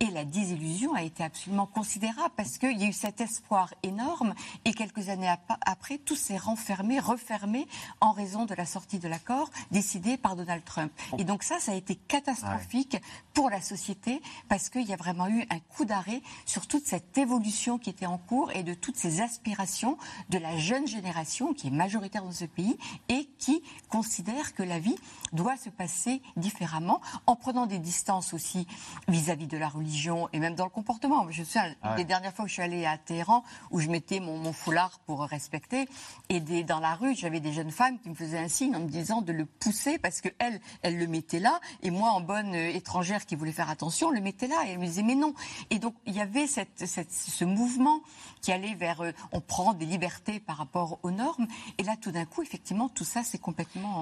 Et la désillusion a été absolument considérable parce qu'il y a eu cet espoir énorme et quelques années après, tout s'est renfermé, refermé en raison de la sortie de l'accord décidé par Donald Trump. Et donc ça, ça a été catastrophique pour la société parce qu'il y a vraiment eu un coup d'arrêt sur toute cette évolution qui était en cours et de toutes ces aspirations de la jeune génération qui est majoritaire dans ce pays et qui considère considère que la vie doit se passer différemment, en prenant des distances aussi vis-à-vis de la religion et même dans le comportement. Je sais, ah les dernières fois que je suis allée à Téhéran, où je mettais mon, foulard pour respecter, et des, dans la rue, j'avais des jeunes femmes qui me faisaient un signe en me disant de le pousser parce qu'elles, elles le mettaient là, et moi, en bonne euh, étrangère qui voulait faire attention, le mettais là. Et elle me disait mais non. Et donc, il y avait cette, ce mouvement qui allait vers euh, on prend des libertés par rapport aux normes. Et là, tout d'un coup, effectivement, tout ça, c'est complètement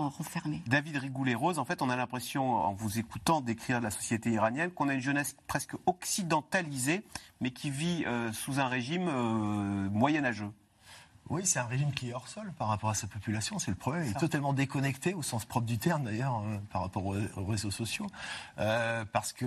David Rigoulet-Rose, en fait, on a l'impression, en vous écoutant décrire la société iranienne, qu'on a une jeunesse presque occidentalisée, mais qui vit euh, sous un régime euh, moyenâgeux. Oui, c'est un régime qui est hors sol par rapport à sa population, c'est le problème. Il est totalement déconnecté, au sens propre du terme d'ailleurs, hein, par rapport aux, réseaux sociaux, euh, parce que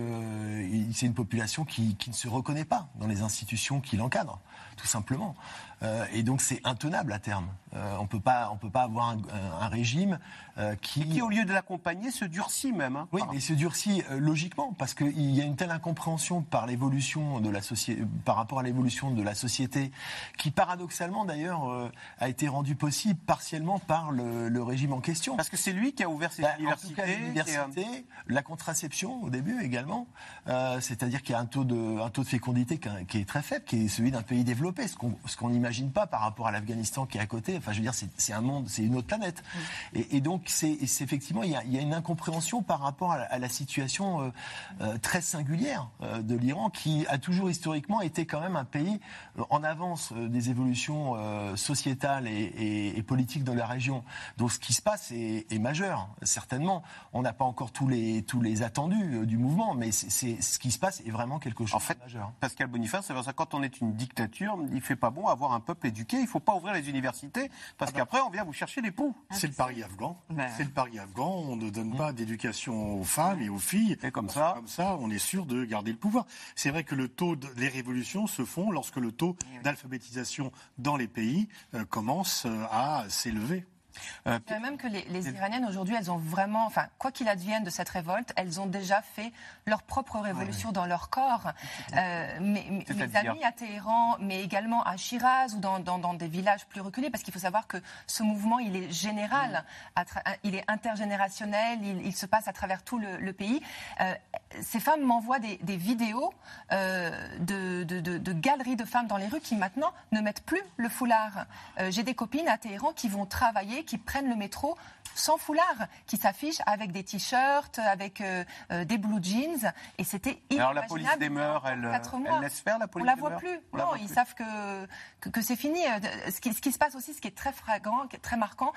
c'est une population qui, qui, ne se reconnaît pas dans les institutions qui l'encadrent, tout simplement. Euh, et donc c'est intenable à terme. Euh, on peut pas, on peut pas avoir un, un régime euh, qui, qui, au lieu de l'accompagner, se durcit même. Hein. oui, mais se durcit logiquement parce qu'il y a une telle incompréhension par l'évolution de la société, par rapport à l'évolution de la société, qui paradoxalement d'ailleurs a été rendue possible partiellement par le, le, régime en question. Parce que c'est lui qui a ouvert ces bah, universités. la contraception au début également, c'est-à-dire qu'il y a un taux de, un taux de fécondité qui est très faible, qui est celui d'un pays développé, ce qu'on, ce qu'on imagine n'imagine pas par rapport à l'Afghanistan qui est à côté. Enfin, je veux dire, c'est un monde, c'est une autre planète. Et, donc, c'est effectivement, il y, a, il y, a, une incompréhension par rapport à, la situation euh, euh, très singulière euh, de l'Iran, qui a toujours historiquement été quand même un pays en avance des évolutions sociétales et, et, politiques dans la région. Donc, ce qui se passe est, est majeur, certainement. On n'a pas encore tous les, tous les attendus du mouvement, mais c'est ce qui se passe est vraiment quelque chose en fait, de majeur. Pascal Boniface, c'est ça quand on est une dictature, il fait pas bon avoir un peuple éduqué. Il ne faut pas ouvrir les universités parce ah bah. qu'après, on vient vous chercher des poux. C'est le pari afghan. C'est le pari afghan. On ne donne pas d'éducation aux femmes et aux filles. Et comme ça, comme ça, on est sûr de garder le pouvoir. C'est vrai que le taux des révolutions se font lorsque le taux eh d'alphabétisation dans les pays euh, commence euh, à s'élever. Euh, même que les, Iraniennes aujourd'hui, elles ont vraiment, enfin, quoi qu'il advienne de cette révolte, elles ont déjà fait leur propre révolution dans leur corps. Euh, mes, amis à Téhéran, mais également à Shiraz ou dans, des villages plus reculés, parce qu'il faut savoir que ce mouvement, il est général, il est intergénérationnel, il, se passe à travers tout le, pays. Euh, ces femmes m'envoient des, vidéos de, de, galeries de femmes dans les rues qui maintenant ne mettent plus le foulard. J'ai des copines à Téhéran qui vont travailler qui prennent le métro sans foulard, qui s'affichent avec des t-shirts, avec euh, euh, des blue jeans. Et c'était Alors la police des mœurs, elle, laisse faire la police On la voit plus. non, ils savent que, que, c'est fini. Euh, ce qui, ce qui, se passe aussi, ce qui est très flagrant, très marquant,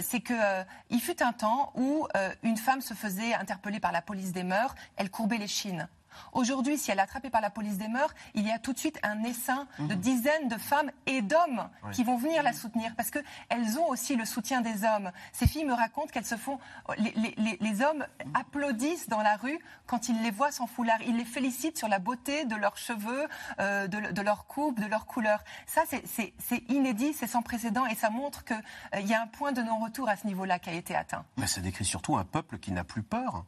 c'est qu'il il fut un temps où une femme se faisait interpeller par la police des mœurs, elle courbait les chines. Aujourd'hui, si elle est attrapée par la police des mœurs, il y a tout de suite un essaim de Mhm. dizaines de femmes et d'hommes Oui. qui vont venir la soutenir parce qu'elles ont aussi le soutien des hommes. Ces filles me racontent qu'elles se font. Les, les- les- les hommes applaudissent dans la rue quand ils les voient sans foulard. Ils les félicitent sur la beauté de leurs cheveux, euh, de, de leur coupe, de leur couleur. Ça, c'est- inédit, c'est sans précédent et ça montre qu'il y a un point de non-retour à ce niveau-là qui a été atteint. Mais ça décrit surtout un peuple qui n'a plus peur.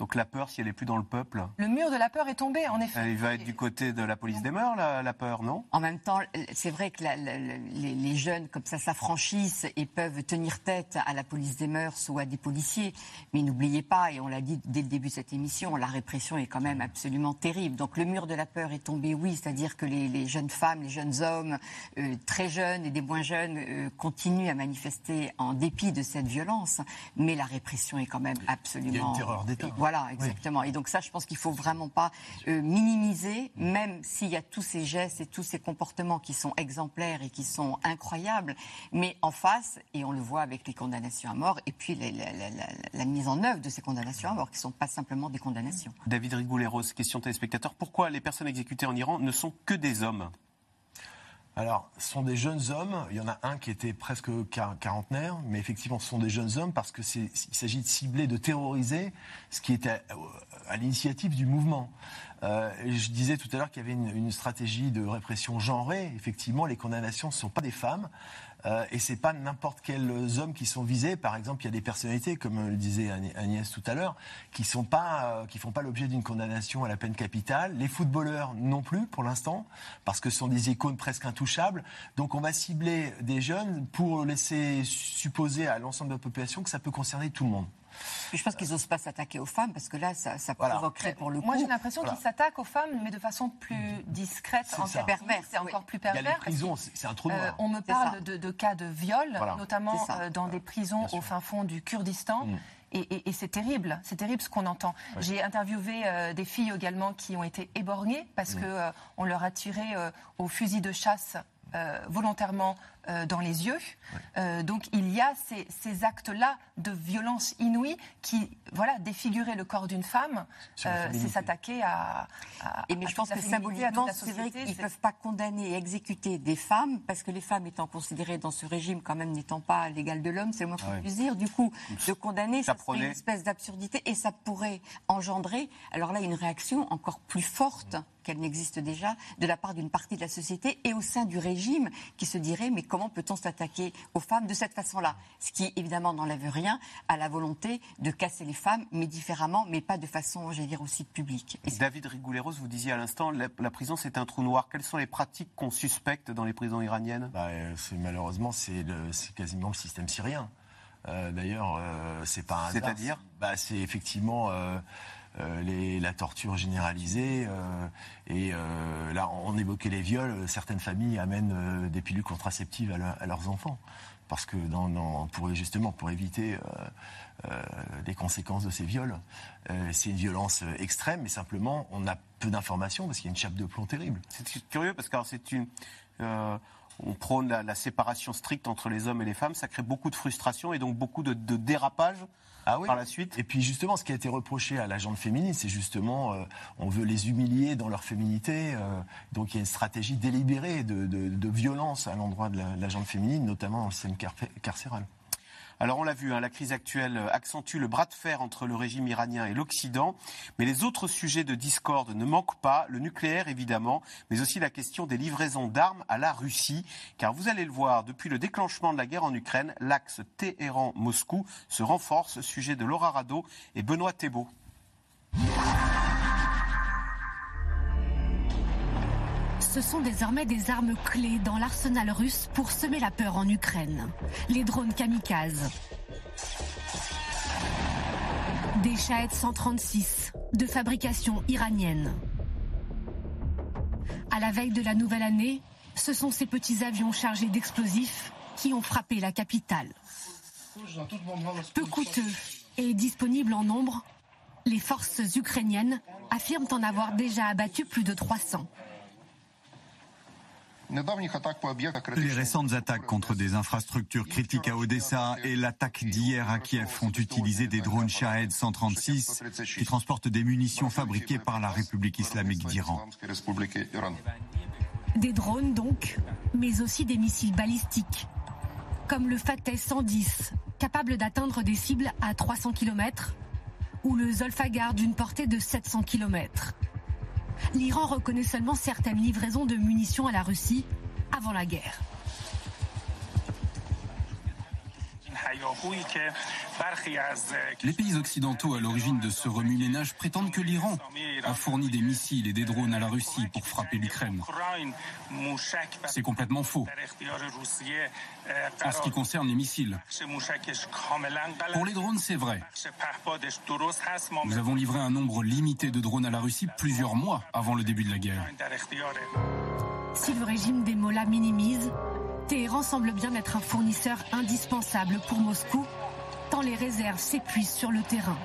Donc la peur, si elle n'est plus dans le peuple, Le mur de la peur est tombé, en effet. elle va être du côté de la police des mœurs, la, la peur, non? En même temps, c'est vrai que la- la- la- les, les jeunes, comme ça, s'affranchissent et peuvent tenir tête à la police des mœurs ou à des policiers. Mais n'oubliez pas, et on l'a dit dès le début de cette émission, la répression est quand même absolument terrible. Donc le mur de la peur est tombé, oui, c'est-à-dire que les, les jeunes femmes, les jeunes hommes, euh, très jeunes et des moins jeunes, euh, continuent à manifester en dépit de cette violence. Mais la répression est quand même absolument... Il y a une terreur d'État. Voilà, exactement. Et donc ça, je pense qu'il faut vraiment pas euh, minimiser, même s'il y a tous ces gestes et tous ces comportements qui sont exemplaires et qui sont incroyables, mais en face, et on le voit avec les condamnations à mort, et puis la, la- la- la- la mise en œuvre de ces condamnations à mort, qui ne sont pas simplement des condamnations. David Rigouleros, question téléspectateur. Pourquoi les personnes exécutées en Iran ne sont que des hommes? Alors, ce sont des jeunes hommes. Il y en a un qui était presque quar- quarantenaire, mais effectivement, ce sont des jeunes hommes parce que il s'agit de cibler, de terroriser ce qui était à, l'initiative du mouvement. Euh, je disais tout à l'heure qu'il y avait une, une stratégie de répression genrée. Effectivement, les condamnations ne sont pas des femmes. Euh, et c'est pas n'importe quels hommes qui sont visés. Par exemple, il y a des personnalités, comme le disait Agn- Agnès tout à l'heure, qui sont euh, font pas l'objet d'une condamnation à la peine capitale. Les footballeurs non plus pour l'instant, parce que ce sont des icônes presque intouchables. Donc, on va cibler des jeunes pour laisser supposer à l'ensemble de la population que ça peut concerner tout le monde. Je pense qu'ils n'osent pas s'attaquer aux femmes, parce que là, ça, ça Voilà. provoquerait pour le coup... Moi, j'ai l'impression Voilà. qu'ils s'attaquent aux femmes, mais de façon plus discrète, C'est en ça. pervers. C'est encore plus Il y a pervers. les prisons, c'est un trou noir. Euh, on me parle de, de cas de viol, Voilà. notamment euh, dans des prisons au fin fond du Kurdistan. Mm. Et, et- et c'est terrible, c'est terrible ce qu'on entend. J'ai interviewé euh, des filles également qui ont été éborgnées parce Mm. que euh, on leur a tiré euh, au fusil de chasse euh, volontairement euh, dans les yeux. Euh, donc il y a ces, ces actes-là de violence inouïe qui, voilà, défigurer le corps d'une femme, euh, c'est s'attaquer à, à- Et mais à je pense que symboliquement, c'est vrai qu'ils ne peuvent pas condamner et exécuter des femmes, parce que les femmes étant considérées dans ce régime quand même n'étant pas l'égal de l'homme, c'est le moins qu'on Ah puisse dire. Du coup, de condamner, Ça ça, serait une prenait. espèce d'absurdité et ça pourrait engendrer, alors là, une réaction encore plus forte qu'elle n'existe déjà de la part d'une partie de la société et au sein du régime qui se dirait mais comment peut-on s'attaquer aux femmes de cette façon-là? Ce qui évidemment n'enlève rien à la volonté de casser les femmes, mais différemment, mais pas de façon, j'allais dire aussi publique. David Rigouleros, vous disiez à l'instant, la, la prison c'est un trou noir. Quelles sont les pratiques qu'on suspecte dans les prisons iraniennes? Bah, euh, c'est malheureusement c'est le- c'est quasiment le système syrien. Euh, D'ailleurs, euh, c'est pas un hasard. C'est-à-dire? Bah, c'est effectivement euh, les- la torture généralisée euh, et euh, là on évoquait les viols. Certaines familles amènent euh, des pilules contraceptives à, leur- à leurs enfants parce que pour justement pour éviter euh, euh, les conséquences de ces viols. Euh, c'est une violence euh, extrême, mais simplement on a peu d'informations parce qu'il y a une chape de plomb terrible. C'est curieux parce que c'est une. euh, on prône la, séparation stricte entre les hommes et les femmes. Ça crée beaucoup de frustration et donc beaucoup de, de dérapage Ah oui. par la suite. Et puis justement, ce qui a été reproché à la gente féminine, c'est justement, euh, on veut les humilier dans leur féminité. euh, donc il y a une stratégie délibérée de, de- de violence à l'endroit de la, de la gente féminine, notamment dans le système carcé- carcéral. Alors on l'a vu, hein, la crise actuelle euh, accentue le bras de fer entre le régime iranien et l'Occident, mais les autres sujets de discorde ne manquent pas, le nucléaire évidemment, mais aussi la question des livraisons d'armes à la Russie, car vous allez le voir, depuis le déclenchement de la guerre en Ukraine, l'axe Téhéran-Moscou se renforce, sujet de Laura Rado et Benoît Thébault. Ce sont désormais des armes clés dans l'arsenal russe pour semer la peur en Ukraine. Les drones kamikazes. Des Shahed 136 de fabrication iranienne. À la veille de la nouvelle année, ce sont ces petits avions chargés d'explosifs qui ont frappé la capitale. Peu coûteux et disponibles en nombre, les forces ukrainiennes affirment en avoir déjà abattu plus de 300. Les récentes attaques contre des infrastructures critiques à Odessa et l'attaque d'hier à Kiev ont utilisé des drones Shahed 136 qui transportent des munitions fabriquées par la République islamique d'Iran. Des drones donc, mais aussi des missiles balistiques, comme le Fateh 110, capable d'atteindre des cibles à 300 km, ou le Zolfagar d'une portée de 700 km. L'Iran reconnaît seulement certaines livraisons de munitions à la Russie avant la guerre. Les pays occidentaux à l'origine de ce remue-ménage prétendent que l'Iran a fourni des missiles et des drones à la Russie pour frapper l'Ukraine. C'est complètement faux. En ce qui concerne les missiles, pour les drones, c'est vrai. Nous avons livré un nombre limité de drones à la Russie plusieurs mois avant le début de la guerre. Si le régime des Mollahs minimise, Téhéran semble bien être un fournisseur indispensable pour Moscou, tant les réserves s'épuisent sur le terrain.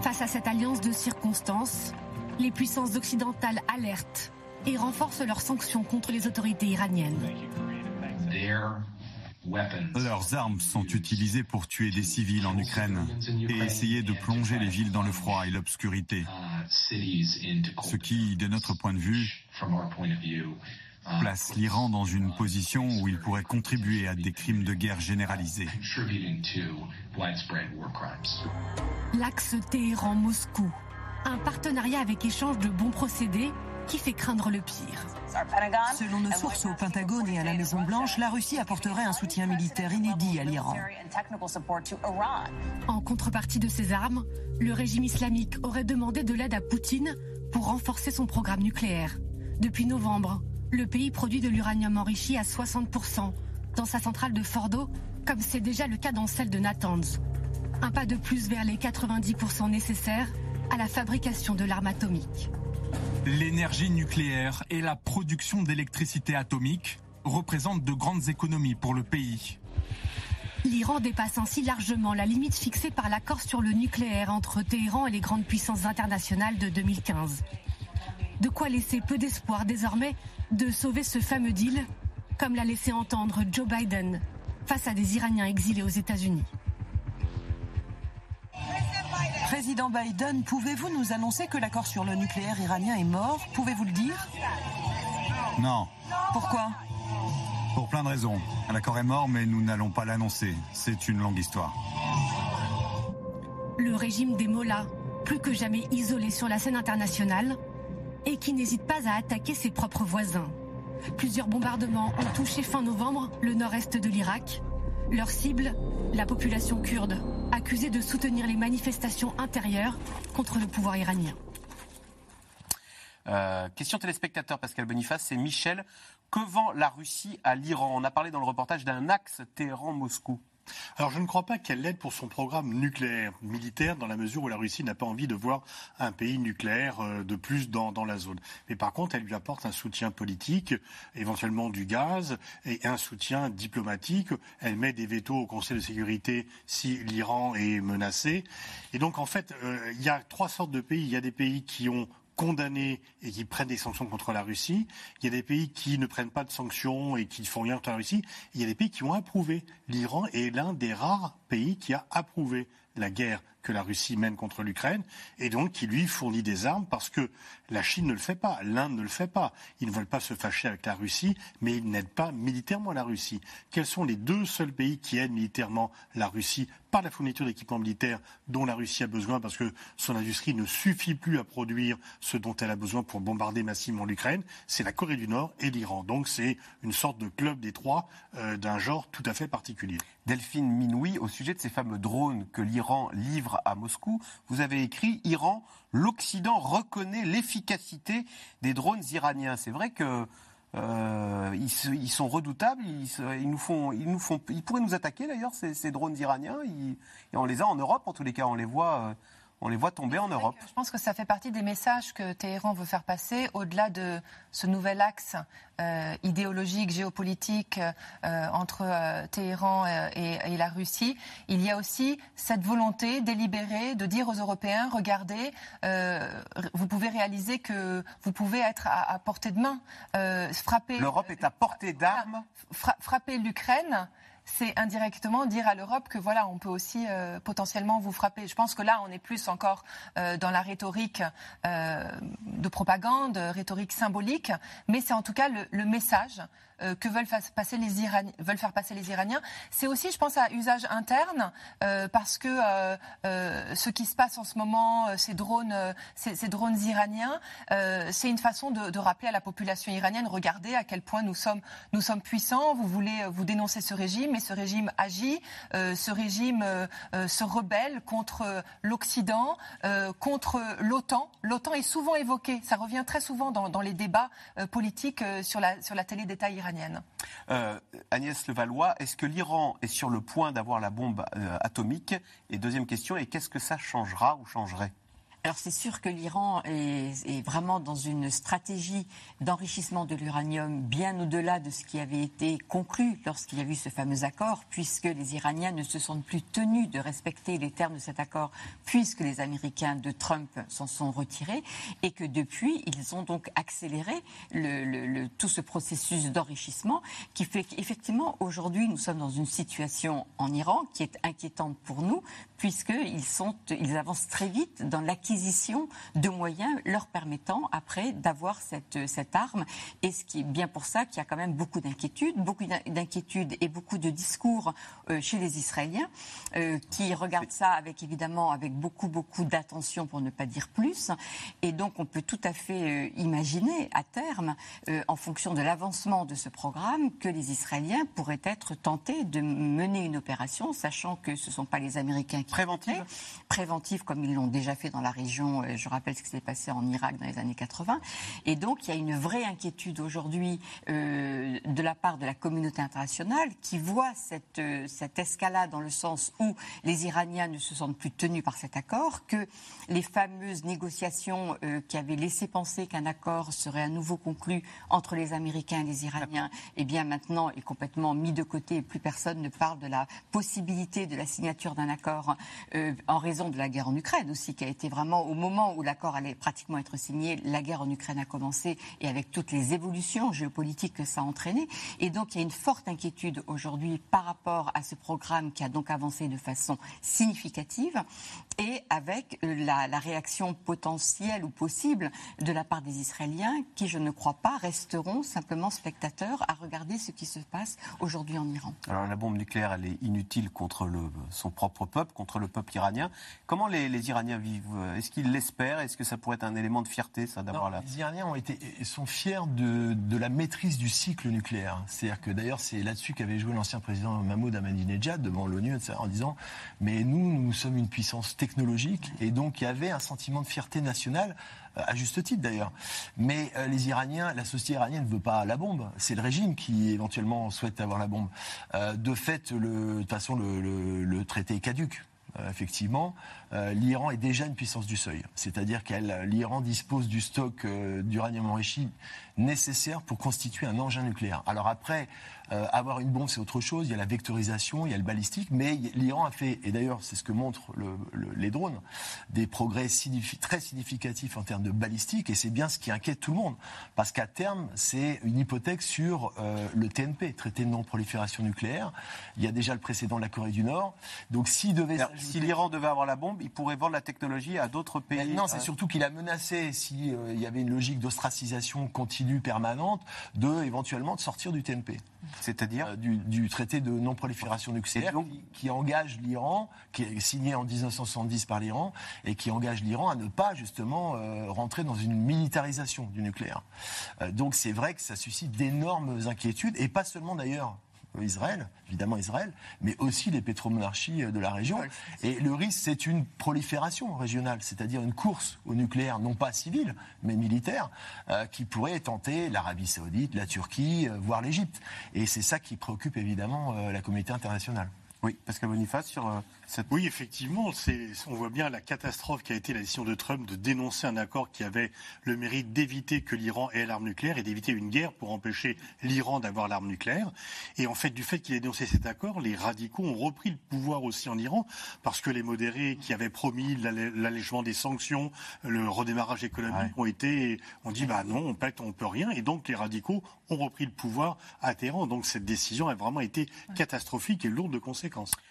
Face à cette alliance de circonstances, les puissances occidentales alertent et renforcent leurs sanctions contre les autorités iraniennes. Leurs armes sont utilisées pour tuer des civils en Ukraine et essayer de plonger les villes dans le froid et l'obscurité. Ce qui, de notre point de vue, place l'Iran dans une position où il pourrait contribuer à des crimes de guerre généralisés. L'axe Téhéran-Moscou, un partenariat avec échange de bons procédés qui fait craindre le pire. Selon nos sources au Pentagone et à la Maison Blanche, la Russie apporterait un soutien militaire inédit à l'Iran. En contrepartie de ces armes, le régime islamique aurait demandé de l'aide à Poutine pour renforcer son programme nucléaire. Depuis novembre, le pays produit de l'uranium enrichi à 60% dans sa centrale de Fordo, comme c'est déjà le cas dans celle de Natanz. Un pas de plus vers les 90% nécessaires à la fabrication de l'arme atomique. L'énergie nucléaire et la production d'électricité atomique représentent de grandes économies pour le pays. L'Iran dépasse ainsi largement la limite fixée par l'accord sur le nucléaire entre Téhéran et les grandes puissances internationales de 2015. De quoi laisser peu d'espoir désormais de sauver ce fameux deal, comme l'a laissé entendre Joe Biden face à des Iraniens exilés aux États-Unis. Président Biden, pouvez-vous nous annoncer que l'accord sur le nucléaire iranien est mort? Pouvez-vous le dire? Non. Pourquoi? Pour plein de raisons. L'accord est mort, mais nous n'allons pas l'annoncer. C'est une longue histoire. Le régime des Mollahs, plus que jamais isolé sur la scène internationale, et qui n'hésite pas à attaquer ses propres voisins. Plusieurs bombardements ont touché fin novembre le nord-est de l'Irak. Leur cible, la population kurde, accusée de soutenir les manifestations intérieures contre le pouvoir iranien. Euh, question téléspectateur Pascal Boniface, c'est Michel. Que vend la Russie à l'Iran? On a parlé dans le reportage d'un axe Téhéran-Moscou. Alors je ne crois pas qu'elle l'aide pour son programme nucléaire militaire dans la mesure où la Russie n'a pas envie de voir un pays nucléaire euh, de plus dans, la zone. Mais par contre, elle lui apporte un soutien politique, éventuellement du gaz et un soutien diplomatique. Elle met des vétos au Conseil de sécurité si l'Iran est menacé. Et donc en fait, euh, il y a trois sortes de pays. Il y a des pays qui ont condamnés et qui prennent des sanctions contre la Russie. Il y a des pays qui ne prennent pas de sanctions et qui font rien contre la Russie. Il y a des pays qui ont approuvé. L'Iran est l'un des rares pays qui a approuvé la guerre que la Russie mène contre l'Ukraine et donc qui lui fournit des armes parce que la Chine ne le fait pas, l'Inde ne le fait pas. Ils ne veulent pas se fâcher avec la Russie, mais ils n'aident pas militairement la Russie. Quels sont les deux seuls pays qui aident militairement la Russie par la fourniture d'équipements militaires dont la Russie a besoin parce que son industrie ne suffit plus à produire ce dont elle a besoin pour bombarder massivement l'Ukraine, c'est la Corée du Nord et l'Iran. Donc c'est une sorte de club des trois euh, d'un genre tout à fait particulier. Delphine Minoui, au sujet de ces fameux drones que l'Iran livre à Moscou, vous avez écrit Iran, l'Occident reconnaît l'efficacité des drones iraniens. C'est vrai que euh, sont redoutables. Ils, nous font, ils nous font, ils pourraient nous attaquer d'ailleurs ces, drones iraniens. et on les a en Europe, en tous les cas, on les voit. Euh, on les voit tomber en Europe. Je pense que ça fait partie des messages que Téhéran veut faire passer au-delà de ce nouvel axe euh, idéologique, géopolitique euh, entre euh, Téhéran et, la Russie. Il y a aussi cette volonté délibérée de dire aux Européens, regardez, vous pouvez réaliser que vous pouvez être à, portée de main, frapper... L'Europe est à portée d'armes. frapper l'Ukraine c'est indirectement dire à l'Europe que voilà, on peut aussi euh, potentiellement vous frapper. Je pense que là, on est plus encore euh, dans la rhétorique euh, de propagande, rhétorique symbolique, mais c'est en tout cas le message euh, que veulent, passer les Iraniens, veulent faire passer les Iraniens. C'est aussi, je pense, à usage interne, euh, parce que euh, ce qui se passe en ce moment, ces drones, ces, drones iraniens, c'est une façon de, rappeler à la population iranienne, regardez à quel point nous sommes, puissants, vous voulez vous dénoncer ce régime, mais ce régime agit, ce régime se rebelle contre l'Occident, contre l'OTAN. L'OTAN est souvent évoqué, ça revient très souvent dans, les débats politiques sur la, télé d'État Euh, Agnès Levallois, est-ce que l'Iran est sur le point d'avoir la bombe euh, atomique? Et deuxième question, et qu'est-ce que ça changera ou changerait? Alors c'est sûr que l'Iran est, vraiment dans une stratégie d'enrichissement de l'uranium bien au-delà de ce qui avait été conclu lorsqu'il y a eu ce fameux accord, puisque les Iraniens ne se sont plus tenus de respecter les termes de cet accord, puisque les Américains de Trump s'en sont retirés, et que depuis, ils ont donc accéléré le, tout ce processus d'enrichissement qui fait qu'effectivement, aujourd'hui, nous sommes dans une situation en Iran qui est inquiétante pour nous, puisqu'ils ils avancent très vite dans l'acquisition de moyens leur permettant après d'avoir cette, cette arme. Et ce qui est bien pour ça qu'il y a quand même beaucoup d'inquiétudes, beaucoup d'inquiétudes et beaucoup de discours euh, chez les Israéliens euh, qui regardent ça avec évidemment avec beaucoup beaucoup d'attention pour ne pas dire plus. Et donc on peut tout à fait euh, imaginer à terme, en fonction de l'avancement de ce programme, que les Israéliens pourraient être tentés de mener une opération, sachant que ce ne sont pas les Américains qui préventive, préventive comme ils l'ont déjà fait dans la région. Euh, je rappelle ce qui s'est passé en Irak dans les années 80. Et donc, il y a une vraie inquiétude aujourd'hui euh, de la part de la communauté internationale qui voit euh, cette escalade dans le sens où les Iraniens ne se sentent plus tenus par cet accord, que les fameuses négociations qui avaient laissé penser qu'un accord serait à nouveau conclu entre les Américains et les Iraniens, eh bien maintenant est complètement mis de côté et plus personne ne parle de la possibilité de la signature d'un accord en raison de la guerre en Ukraine aussi, qui a été vraiment au moment où l'accord allait pratiquement être signé, la guerre en Ukraine a commencé et avec toutes les évolutions géopolitiques que ça a entraîné. Et donc il y a une forte inquiétude aujourd'hui par rapport à ce programme qui a donc avancé de façon significative et avec euh, la, réaction potentielle ou possible de la part des Israéliens qui, je ne crois pas, resteront simplement spectateurs à regarder ce qui se passe aujourd'hui en Iran. Alors la bombe nucléaire, elle est inutile contre son propre peuple, contre le peuple iranien. Comment les, les Iraniens vivent est-ce qu'ils l'espèrent Est-ce que ça pourrait être un élément de fierté, ça, d'avoir la... Les Iraniens ont été, sont fiers de, de la maîtrise du cycle nucléaire. C'est-à-dire que d'ailleurs, c'est là-dessus qu'avait joué l'ancien président Mahmoud Ahmadinejad devant l'ONU en disant Mais nous, nous sommes une puissance technologique. Et donc, il y avait un sentiment de fierté nationale euh, à juste titre d'ailleurs. Mais euh, les Iraniens, la société iranienne ne veut pas la bombe. C'est le régime qui éventuellement souhaite avoir la bombe. Euh, de fait, le, de toute façon, le, le, le traité est caduque. Euh, effectivement, euh, l'Iran est déjà une puissance du seuil. C'est-à-dire que l'Iran dispose du stock euh, d'uranium enrichi nécessaire pour constituer un engin nucléaire. Alors après, euh, avoir une bombe, c'est autre chose. Il y a la vectorisation, il y a le balistique, mais l'Iran a fait, et d'ailleurs c'est ce que montrent le, les drones, des progrès très significatifs en termes de balistique, et c'est bien ce qui inquiète tout le monde, parce qu'à terme, c'est une hypothèque sur euh, le TNP, traité de non-prolifération nucléaire. Il y a déjà le précédent de la Corée du Nord. Donc s'il devait, si l'Iran devait avoir la bombe, il pourrait vendre la technologie à d'autres pays. non, c'est surtout qu'il a menacé, s'il euh, y avait une logique d'ostracisation continue permanente, de éventuellement de sortir du TNP c'est-à-dire euh, du, traité de non-prolifération nucléaire qui, engage l'Iran, qui est signé en 1970 par l'Iran, et qui engage l'Iran à ne pas justement euh, rentrer dans une militarisation du nucléaire. Euh, donc c'est vrai que ça suscite d'énormes inquiétudes, et pas seulement d'ailleurs Israël, évidemment Israël, mais aussi les pétromonarchies de la région. Et le risque, c'est une prolifération régionale, c'est-à-dire une course au nucléaire, non pas civile, mais militaire, euh, qui pourrait tenter l'Arabie saoudite, la Turquie, euh, voire l'Égypte. Et c'est ça qui préoccupe évidemment euh, la communauté internationale. Oui, Pascal Boniface, sur Oui, effectivement, on voit bien la catastrophe qui a été la décision de Trump de dénoncer un accord qui avait le mérite d'éviter que l'Iran ait l'arme nucléaire et d'éviter une guerre pour empêcher l'Iran d'avoir l'arme nucléaire. Et en fait, du fait qu'il ait dénoncé cet accord, les radicaux ont repris le pouvoir aussi en Iran parce que les modérés qui avaient promis l'allègement des sanctions, le redémarrage économique ont été, on dit bah non, on pacte, on peut rien. Et donc les radicaux ont repris le pouvoir à Téhéran. Donc cette décision a vraiment été catastrophique et lourde de conséquences.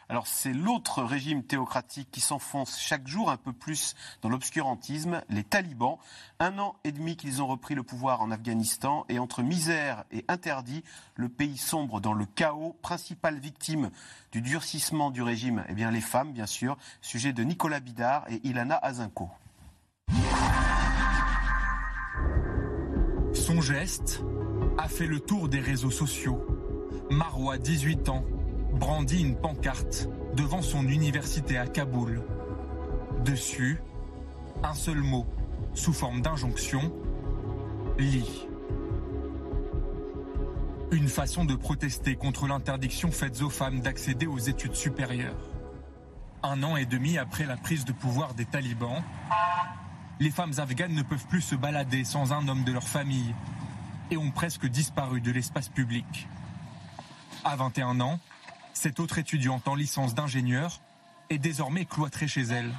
Alors c'est l'autre régime théocratique qui s'enfonce chaque jour un peu plus dans l'obscurantisme, les talibans. Un an et demi qu'ils ont repris le pouvoir en Afghanistan et entre misère et interdit, le pays sombre dans le chaos. Principale victime du durcissement du régime, eh bien les femmes bien sûr. Sujet de Nicolas Bidard et Ilana Azinko. Son geste a fait le tour des réseaux sociaux. Marwa, 18 ans, brandit une pancarte devant son université à Kaboul. Dessus, un seul mot, sous forme d'injonction, lit. Une façon de protester contre l'interdiction faite aux femmes d'accéder aux études supérieures. Un an et demi après la prise de pouvoir des talibans, les femmes afghanes ne peuvent plus se balader sans un homme de leur famille et ont presque disparu de l'espace public. À 21 ans, cette autre étudiante en licence d'ingénieur est désormais cloîtrée chez elle.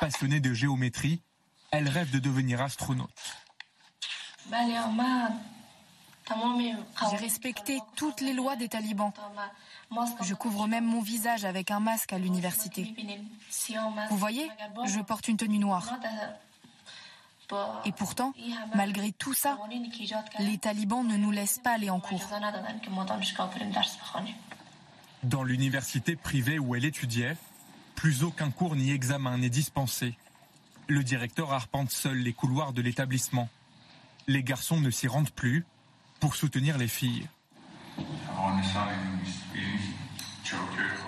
Passionnée de géométrie, elle rêve de devenir astronaute. J'ai respecté toutes les lois des talibans. Je couvre même mon visage avec un masque à l'université. Vous voyez, je porte une tenue noire. Et pourtant, malgré tout ça, les talibans ne nous laissent pas aller en cours. Dans l'université privée où elle étudiait, plus aucun cours ni examen n'est dispensé. Le directeur arpente seul les couloirs de l'établissement. Les garçons ne s'y rendent plus pour soutenir les filles.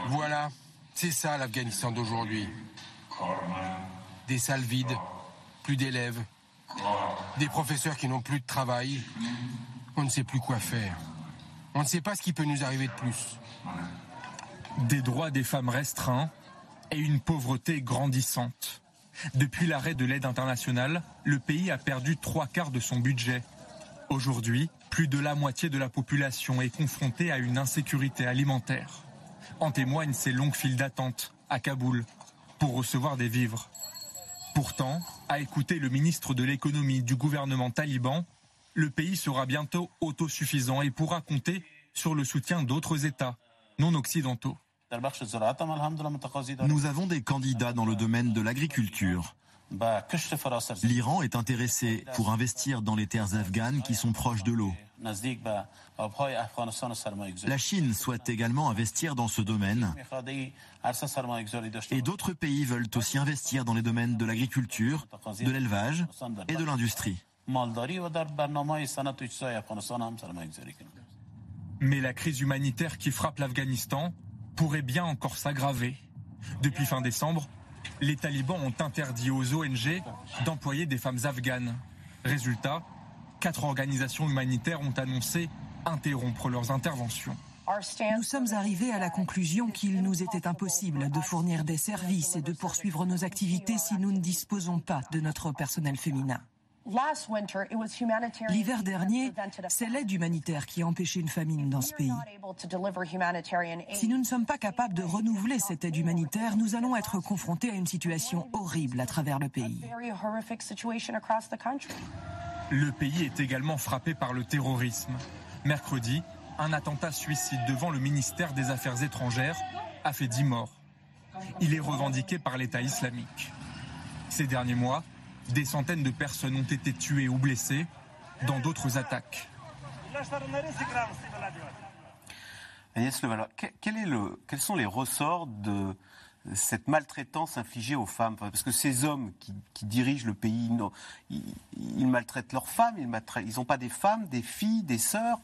Voilà, c'est ça l'Afghanistan d'aujourd'hui. Des salles vides, plus d'élèves, des professeurs qui n'ont plus de travail. On ne sait plus quoi faire. On ne sait pas ce qui peut nous arriver de plus des droits des femmes restreints et une pauvreté grandissante. Depuis l'arrêt de l'aide internationale, le pays a perdu trois quarts de son budget. Aujourd'hui, plus de la moitié de la population est confrontée à une insécurité alimentaire. En témoignent ces longues files d'attente à Kaboul pour recevoir des vivres. Pourtant, à écouter le ministre de l'économie du gouvernement taliban, le pays sera bientôt autosuffisant et pourra compter sur le soutien d'autres États non occidentaux. Nous avons des candidats dans le domaine de l'agriculture. L'Iran est intéressé pour investir dans les terres afghanes qui sont proches de l'eau. La Chine souhaite également investir dans ce domaine. Et d'autres pays veulent aussi investir dans les domaines de l'agriculture, de l'élevage et de l'industrie. Mais la crise humanitaire qui frappe l'Afghanistan pourrait bien encore s'aggraver. Depuis fin décembre, les talibans ont interdit aux ONG d'employer des femmes afghanes. Résultat, quatre organisations humanitaires ont annoncé interrompre leurs interventions. Nous sommes arrivés à la conclusion qu'il nous était impossible de fournir des services et de poursuivre nos activités si nous ne disposons pas de notre personnel féminin. L'hiver dernier, c'est l'aide humanitaire qui a empêché une famine dans ce pays. Si nous ne sommes pas capables de renouveler cette aide humanitaire, nous allons être confrontés à une situation horrible à travers le pays. Le pays est également frappé par le terrorisme. Mercredi, un attentat suicide devant le ministère des Affaires étrangères a fait 10 morts. Il est revendiqué par l'État islamique. Ces derniers mois, des centaines de personnes ont été tuées ou blessées dans d'autres attaques. Agnès Levallois, quel est le, quels sont les ressorts de cette maltraitance infligée aux femmes? Parce que ces hommes qui, dirigent le pays, ils, maltraitent leurs femmes, ils n'ont pas des femmes, des filles, des sœurs?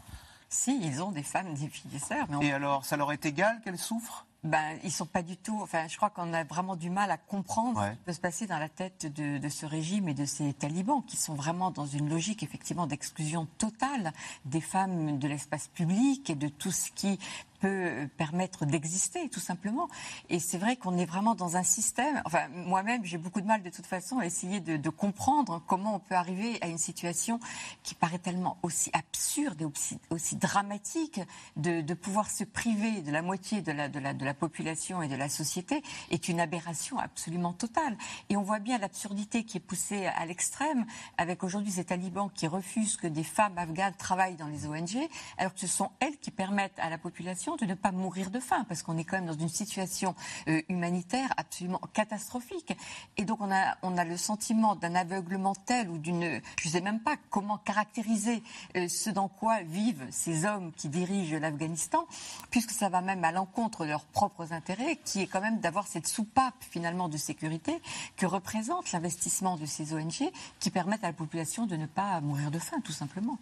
Si, ils ont des femmes, des filles, des sœurs. Et alors, ça leur est égal qu'elles souffrent? Ben, ils sont pas du tout. Enfin, je crois qu'on a vraiment du mal à comprendre ce qui peut se passer dans la tête de, ce régime et de ces talibans qui sont vraiment dans une logique effectivement d'exclusion totale des femmes de l'espace public et de tout ce qui peut permettre d'exister, tout simplement. Et c'est vrai qu'on est vraiment dans un système. Enfin, moi-même, j'ai beaucoup de mal, de toute façon, à essayer de, comprendre comment on peut arriver à une situation qui paraît tellement aussi absurde et aussi, dramatique de, pouvoir se priver de la moitié de la population et de la société est une aberration absolument totale. Et on voit bien l'absurdité qui est poussée à l'extrême avec aujourd'hui ces talibans qui refusent que des femmes afghanes travaillent dans les ONG, alors que ce sont elles qui permettent à la population de ne pas mourir de faim, parce qu'on est quand même dans une situation euh, humanitaire absolument catastrophique. Et donc on a, on a le sentiment d'un aveuglement tel ou d'une... Je ne sais même pas comment caractériser euh, ce dans quoi vivent ces hommes qui dirigent l'Afghanistan, puisque ça va même à l'encontre de leurs propres intérêts, qui est quand même d'avoir cette soupape finalement de sécurité que représente l'investissement de ces ONG qui permettent à la population de ne pas mourir de faim, tout simplement.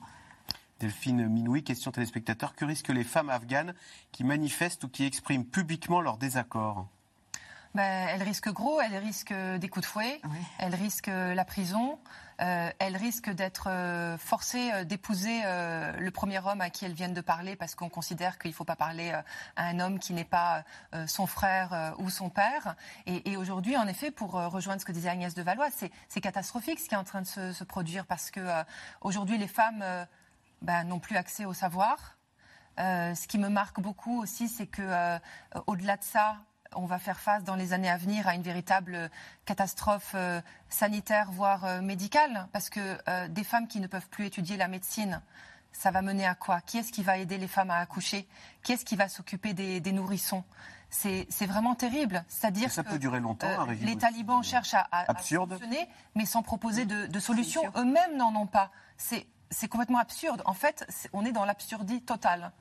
Delphine Minoui, question téléspectateur. Que risquent les femmes afghanes qui manifestent ou qui expriment publiquement leur désaccord? Ben, elles risquent gros, elles risquent des coups de fouet, elles risquent la prison, euh, elles risquent d'être euh, forcées euh, d'épouser le premier homme à qui elles viennent de parler parce qu'on considère qu'il ne faut pas parler à un homme qui n'est pas son frère ou son père. Et, aujourd'hui, en effet, pour rejoindre ce que disait Agnès de Valois, c'est catastrophique ce qui est en train de se, se produire parce que aujourd'hui, les femmes ben, n'ont plus accès au savoir. Euh, ce qui me marque beaucoup aussi, c'est que euh, au-delà de ça, on va faire face dans les années à venir à une véritable catastrophe euh, sanitaire, voire médicale, parce que des femmes qui ne peuvent plus étudier la médecine, ça va mener à quoi? Qui est-ce qui va aider les femmes à accoucher? Qui est-ce qui va s'occuper des, nourrissons? C'est vraiment terrible. C'est-à-dire ça peut durer longtemps. les talibans cherchent à, à, mais sans proposer de, de solution. Eux-mêmes n'en ont pas. C'est c'est complètement absurde. En fait, on est dans l'absurdie totale.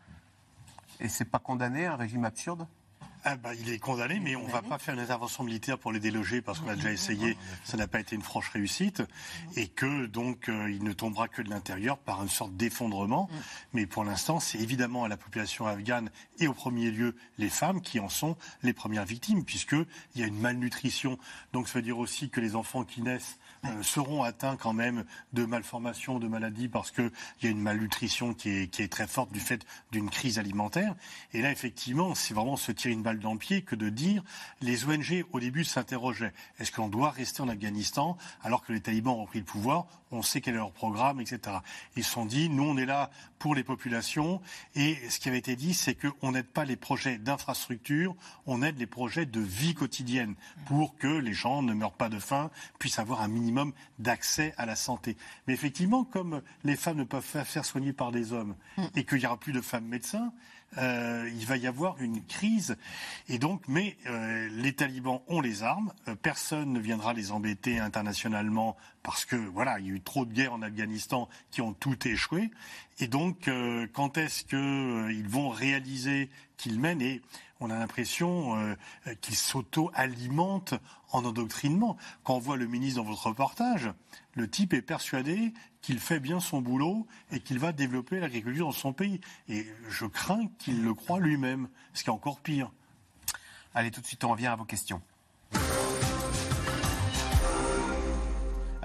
Et c'est pas condamné un régime absurde? Ah bah, il est condamné, mais on ne va pas faire une intervention militaire pour les déloger parce qu'on a déjà essayé, ça n'a pas été une franche réussite, et que donc euh, il ne tombera que de l'intérieur par une sorte d'effondrement. Mais pour l'instant, c'est évidemment à la population afghane et au premier lieu les femmes qui en sont les premières victimes, puisqu'il y a une malnutrition. Donc ça veut dire aussi que les enfants qui naissent seront atteints quand même de malformations, de maladies, parce qu'il y a une malnutrition qui est, qui est très forte du fait d'une crise alimentaire. Et là, effectivement, c'est vraiment se tirer une balle dans le pied que de dire les ONG, au début, s'interrogeaient. Est-ce qu'on doit rester en Afghanistan alors que les talibans ont pris le pouvoir On sait quel est leur programme, etc. Ils se sont dit, nous, on est là pour les populations. Et ce qui avait été dit, c'est qu'on n'aide pas les projets d'infrastructure, on aide les projets de vie quotidienne pour que les gens ne meurent pas de faim, puissent avoir un minimum d'accès à la santé. Mais effectivement, comme les femmes ne peuvent pas faire soigner par des hommes mm. et qu'il n'y aura plus de femmes médecins, euh, il va y avoir une crise. Et donc, mais euh, les talibans ont les armes. Euh, personne ne viendra les embêter internationalement parce que voilà, il y a eu trop de guerres en Afghanistan qui ont tout échoué. Et donc, quand est-ce qu'ils vont réaliser qu'ils mènent et on a l'impression euh, qu'il s'auto-alimente en endoctrinement. Quand on voit le ministre dans votre reportage, le type est persuadé qu'il fait bien son boulot et qu'il va développer l'agriculture dans son pays. Et je crains qu'il le croit lui-même, ce qui est encore pire. Allez, tout de suite, on revient à vos questions.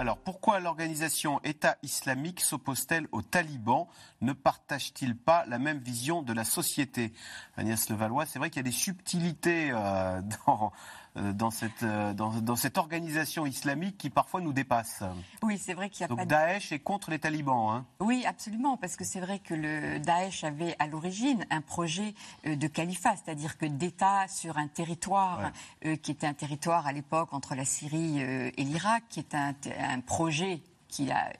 Alors pourquoi l'organisation État islamique s'oppose-t-elle aux talibans? Ne partage-t-il pas la même vision de la société? Agnès Levallois, c'est vrai qu'il y a des subtilités euh, *laughs* dans, dans cette, euh, dans, cette organisation islamique qui parfois nous dépasse. Oui, c'est vrai qu'il y a Donc pas Daesh est contre les talibans. Hein. Oui, absolument, parce que c'est vrai que le Daesh avait à l'origine un projet euh, de califat, c'est-à-dire que d'État sur un territoire qui était un territoire à l'époque entre la Syrie et l'Irak, qui est un, un projet qui a,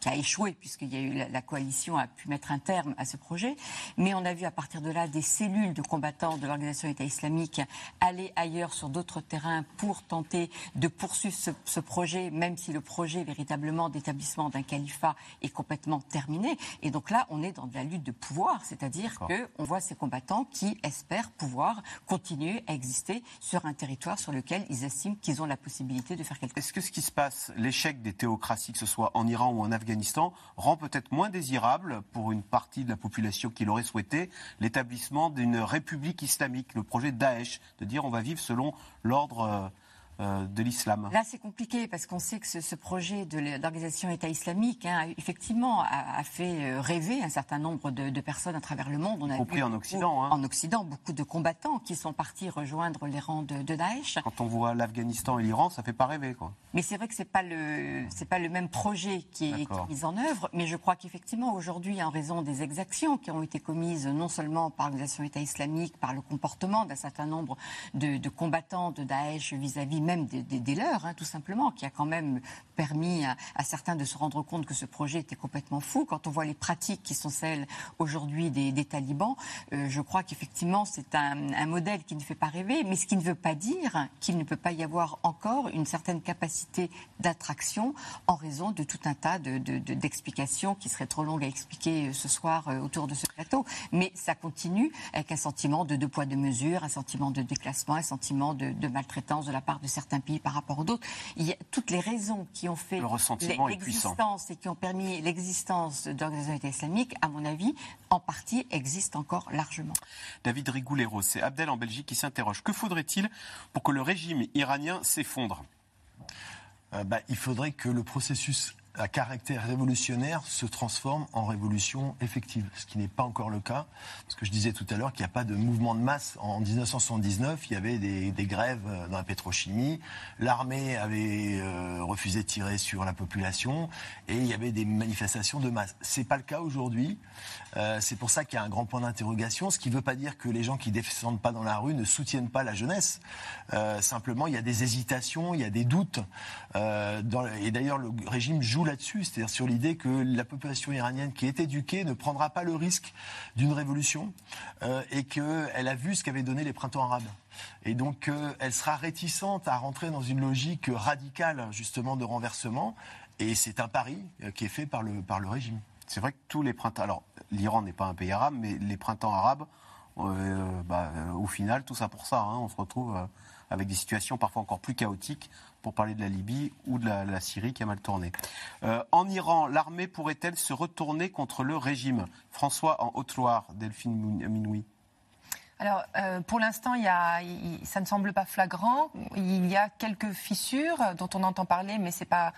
qui a échoué, puisqu'il y a eu la, coalition a pu mettre un terme à ce projet. Mais on a vu à partir de là des cellules de combattants de l'organisation État islamique aller ailleurs sur d'autres terrains pour tenter de poursuivre ce, projet, même si le projet véritablement d'établissement d'un califat est complètement terminé. Et donc là, on est dans de la lutte de pouvoir, c'est-à-dire qu'on voit ces combattants qui espèrent pouvoir continuer à exister sur un territoire sur lequel ils estiment qu'ils ont la possibilité de faire quelque chose. Est-ce que ce qui se passe, l'échec des théocraties, que ce soit en Iran ou en Afghanistan, rend peut-être moins désirable pour une partie de la population qui l'aurait souhaité l'établissement d'une république islamique, le projet Daesh, de dire on va vivre selon l'ordre de l'islam. Là, c'est compliqué parce qu'on sait que ce, projet d'organisation État islamique, hein, effectivement, a, fait rêver un certain nombre de, personnes à travers le monde. On a y compris en Occident. Hein. En Occident, beaucoup de combattants qui sont partis rejoindre les rangs de, de Daesh. Quand on voit l'Afghanistan et l'Iran, ça fait pas rêver, quoi. Mais c'est vrai que c'est pas le c'est pas le même projet qui est, mis en œuvre, mais je crois qu'effectivement aujourd'hui, en raison des exactions qui ont été commises non seulement par l'organisation État islamique, par le comportement d'un certain nombre de, combattants de Daesh vis-à-vis même des, leurs, hein, tout simplement, qui a quand même permis à, certains de se rendre compte que ce projet était complètement fou. Quand on voit les pratiques qui sont celles aujourd'hui des, talibans, euh, je crois qu'effectivement c'est un, modèle qui ne fait pas rêver, mais ce qui ne veut pas dire qu'il ne peut pas y avoir encore une certaine capacité d'attraction en raison de tout un tas d'explications de, qui seraient trop longues à expliquer euh, ce soir euh, autour de ce plateau. Mais ça continue avec un sentiment de deux poids, deux mesures, un sentiment de déclassement, un sentiment de, maltraitance de la part de certains pays par rapport aux autres. Il y a toutes les raisons qui ont fait l'existence et qui ont permis l'existence d'organisations islamiques, à mon avis, en partie existent encore largement. David Rigoulero, c'est Abdel en Belgique qui s'interroge. Que faudrait-il pour que le régime iranien s'effondre? Euh, bah, il faudrait que le processus à caractère révolutionnaire se transforme en révolution effective, ce qui n'est pas encore le cas. Parce que je disais tout à l'heure qu'il n'y a pas de mouvement de masse. En 1979, il y avait des, grèves euh, dans la pétrochimie, l'armée avait euh, refusé de tirer sur la population et il y avait des manifestations de masse. Ce n'est pas le cas aujourd'hui. Euh, c'est pour ça qu'il y a un grand point d'interrogation, ce qui ne veut pas dire que les gens qui ne descendent pas dans la rue ne soutiennent pas la jeunesse. simplement, il y a des hésitations, il y a des doutes. et d'ailleurs, le régime joue là-dessus, c'est-à-dire sur l'idée que la population iranienne qui est éduquée ne prendra pas le risque d'une révolution euh, et qu'elle a vu ce qu'avaient donné les printemps arabes. Et donc, euh, elle sera réticente à rentrer dans une logique radicale, justement, de renversement. Et c'est un pari euh, qui est fait par le, par le régime. C'est vrai que tous les printemps. Alors, l'Iran n'est pas un pays arabe, mais les printemps arabes, bah, au final, tout ça pour ça. Hein, on se retrouve avec des situations parfois encore plus chaotiques pour parler de la Libye ou de la, Syrie qui a mal tourné. Euh, en Iran, l'armée pourrait-elle se retourner contre le régime? François en Haute-Loire, Delphine Minoui. Alors, euh, pour l'instant, ça ne semble pas flagrant. Il y a quelques fissures dont on entend parler, mais ce n'est pas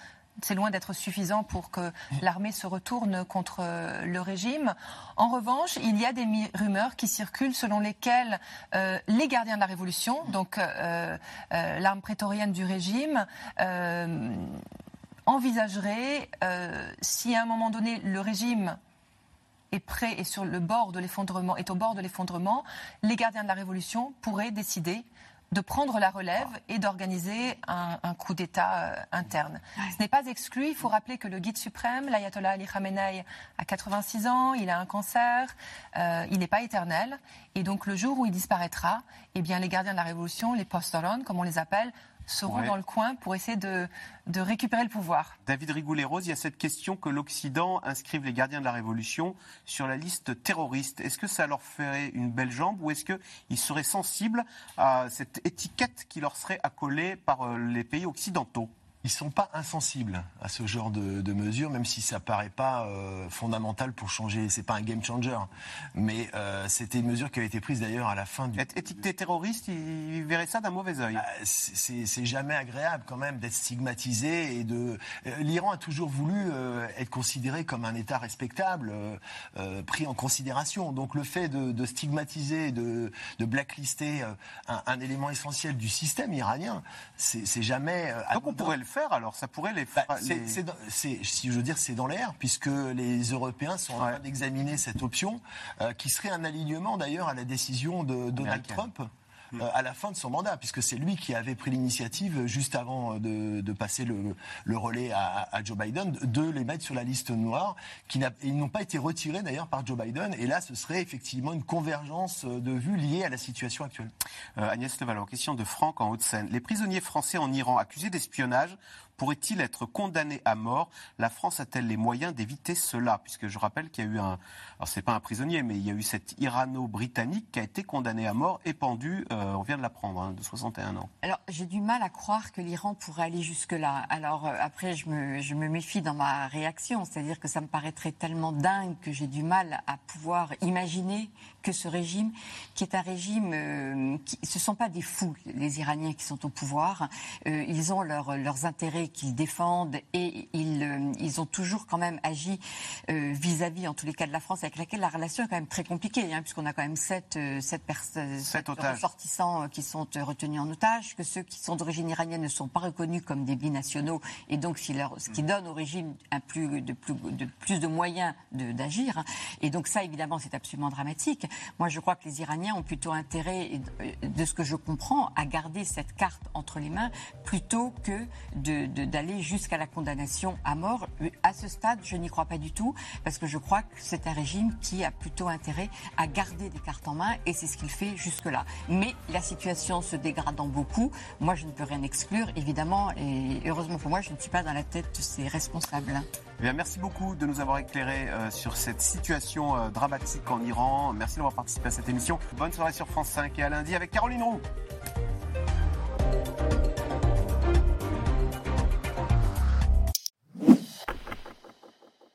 c'est loin d'être suffisant pour que l'armée se retourne contre le régime. En revanche, il y a des rumeurs qui circulent selon lesquelles euh, les gardiens de la Révolution, donc euh, euh, l'arme prétorienne du régime, envisageraient, si à un moment donné le régime est prêt et est au bord de l'effondrement, les gardiens de la Révolution pourraient décider de prendre la relève et d'organiser un, coup d'État euh, interne. Ce n'est pas exclu. Il faut rappeler que le guide suprême, l'ayatollah Ali Khamenei, a 86 ans, il a un cancer, euh, il n'est pas éternel. Et donc le jour où il disparaîtra, eh bien, les gardiens de la révolution, les post comme on les appelle, seront dans le coin pour essayer de, de récupérer le pouvoir. David Rigoulet-Rose, il y a cette question que l'Occident inscrive les gardiens de la Révolution sur la liste terroriste. Est-ce que ça leur ferait une belle jambe ou est-ce qu'ils seraient sensibles à cette étiquette qui leur serait accolée par euh, les pays occidentaux? Ils ne sont pas insensibles à ce genre de, mesures, même si ça ne paraît pas euh, fondamental pour changer. Ce n'est pas un game changer. Mais euh, c'était une mesure qui avait été prise d'ailleurs à la fin du. Étiqueté terroriste, ils verraient ça d'un mauvais oeil. Bah, c'est jamais agréable quand même d'être stigmatisé. et de. Euh, L'Iran a toujours voulu être considéré comme un État respectable, pris en considération. Donc le fait de, stigmatiser, de, de blacklister un, élément essentiel du système iranien, c'est jamais. Donc on pourrait le faire alors Ça pourrait les. Bah, si je veux dire, c'est dans l'air, puisque les Européens sont en train d'examiner cette option, euh, qui serait un alignement d'ailleurs à la décision de Donald Trump euh, à la fin de son mandat, puisque c'est lui qui avait pris l'initiative juste avant de, passer le, relais à, Joe Biden, de les mettre sur la liste noire, qui ils n'ont pas été retirés d'ailleurs par Joe Biden. Et là, ce serait effectivement une convergence de vues liée à la situation actuelle. Euh, Agnès Levallois, question de Franck en Haute-Seine. Les prisonniers français en Iran accusés d'espionnage pourrait-il être condamné à mort? La France a-t-elle les moyens d'éviter cela? Puisque je rappelle qu'il y a eu un, alors c'est pas un prisonnier, mais il y a eu cet Irano-Britannique qui a été condamné à mort et pendu, euh, on vient de l'apprendre, hein, de 61 ans. Alors j'ai du mal à croire que l'Iran pourrait aller jusque-là. Alors euh, après, je me, méfie dans ma réaction, c'est-à-dire que ça me paraîtrait tellement dingue que j'ai du mal à pouvoir imaginer que ce régime, qui est un régime, euh, qui, ce ne sont pas des fous, les Iraniens qui sont au pouvoir. Ils ont leurs intérêts qu'ils défendent et ils, euh, ils ont toujours quand même agi vis-à-vis, en tous les cas, de la France, avec laquelle la relation est quand même très compliquée, hein, puisqu'on a quand même sept, sept, sept ressortissants qui sont retenus en otage, que ceux qui sont d'origine iranienne ne sont pas reconnus comme des binationaux, et donc ce qui donne au régime un plus, de, plus, de, plus de moyens d'agir. Hein. Et donc ça, évidemment, c'est absolument dramatique. Moi, je crois que les Iraniens ont plutôt intérêt, de ce que je comprends, à garder cette carte entre les mains plutôt que d'aller jusqu'à la condamnation à mort. À ce stade, je n'y crois pas du tout, parce que je crois que c'est un régime qui a plutôt intérêt à garder des cartes en main, et c'est ce qu'il fait jusque-là. Mais la situation se dégradant beaucoup, moi, je ne peux rien exclure, évidemment, et heureusement pour moi, je ne suis pas dans la tête de ces responsables. Eh bien, merci beaucoup de nous avoir éclairé euh, sur cette situation euh, dramatique en Iran. Merci d'avoir participé à cette émission. Bonne soirée sur France 5 et à lundi avec Caroline Roux.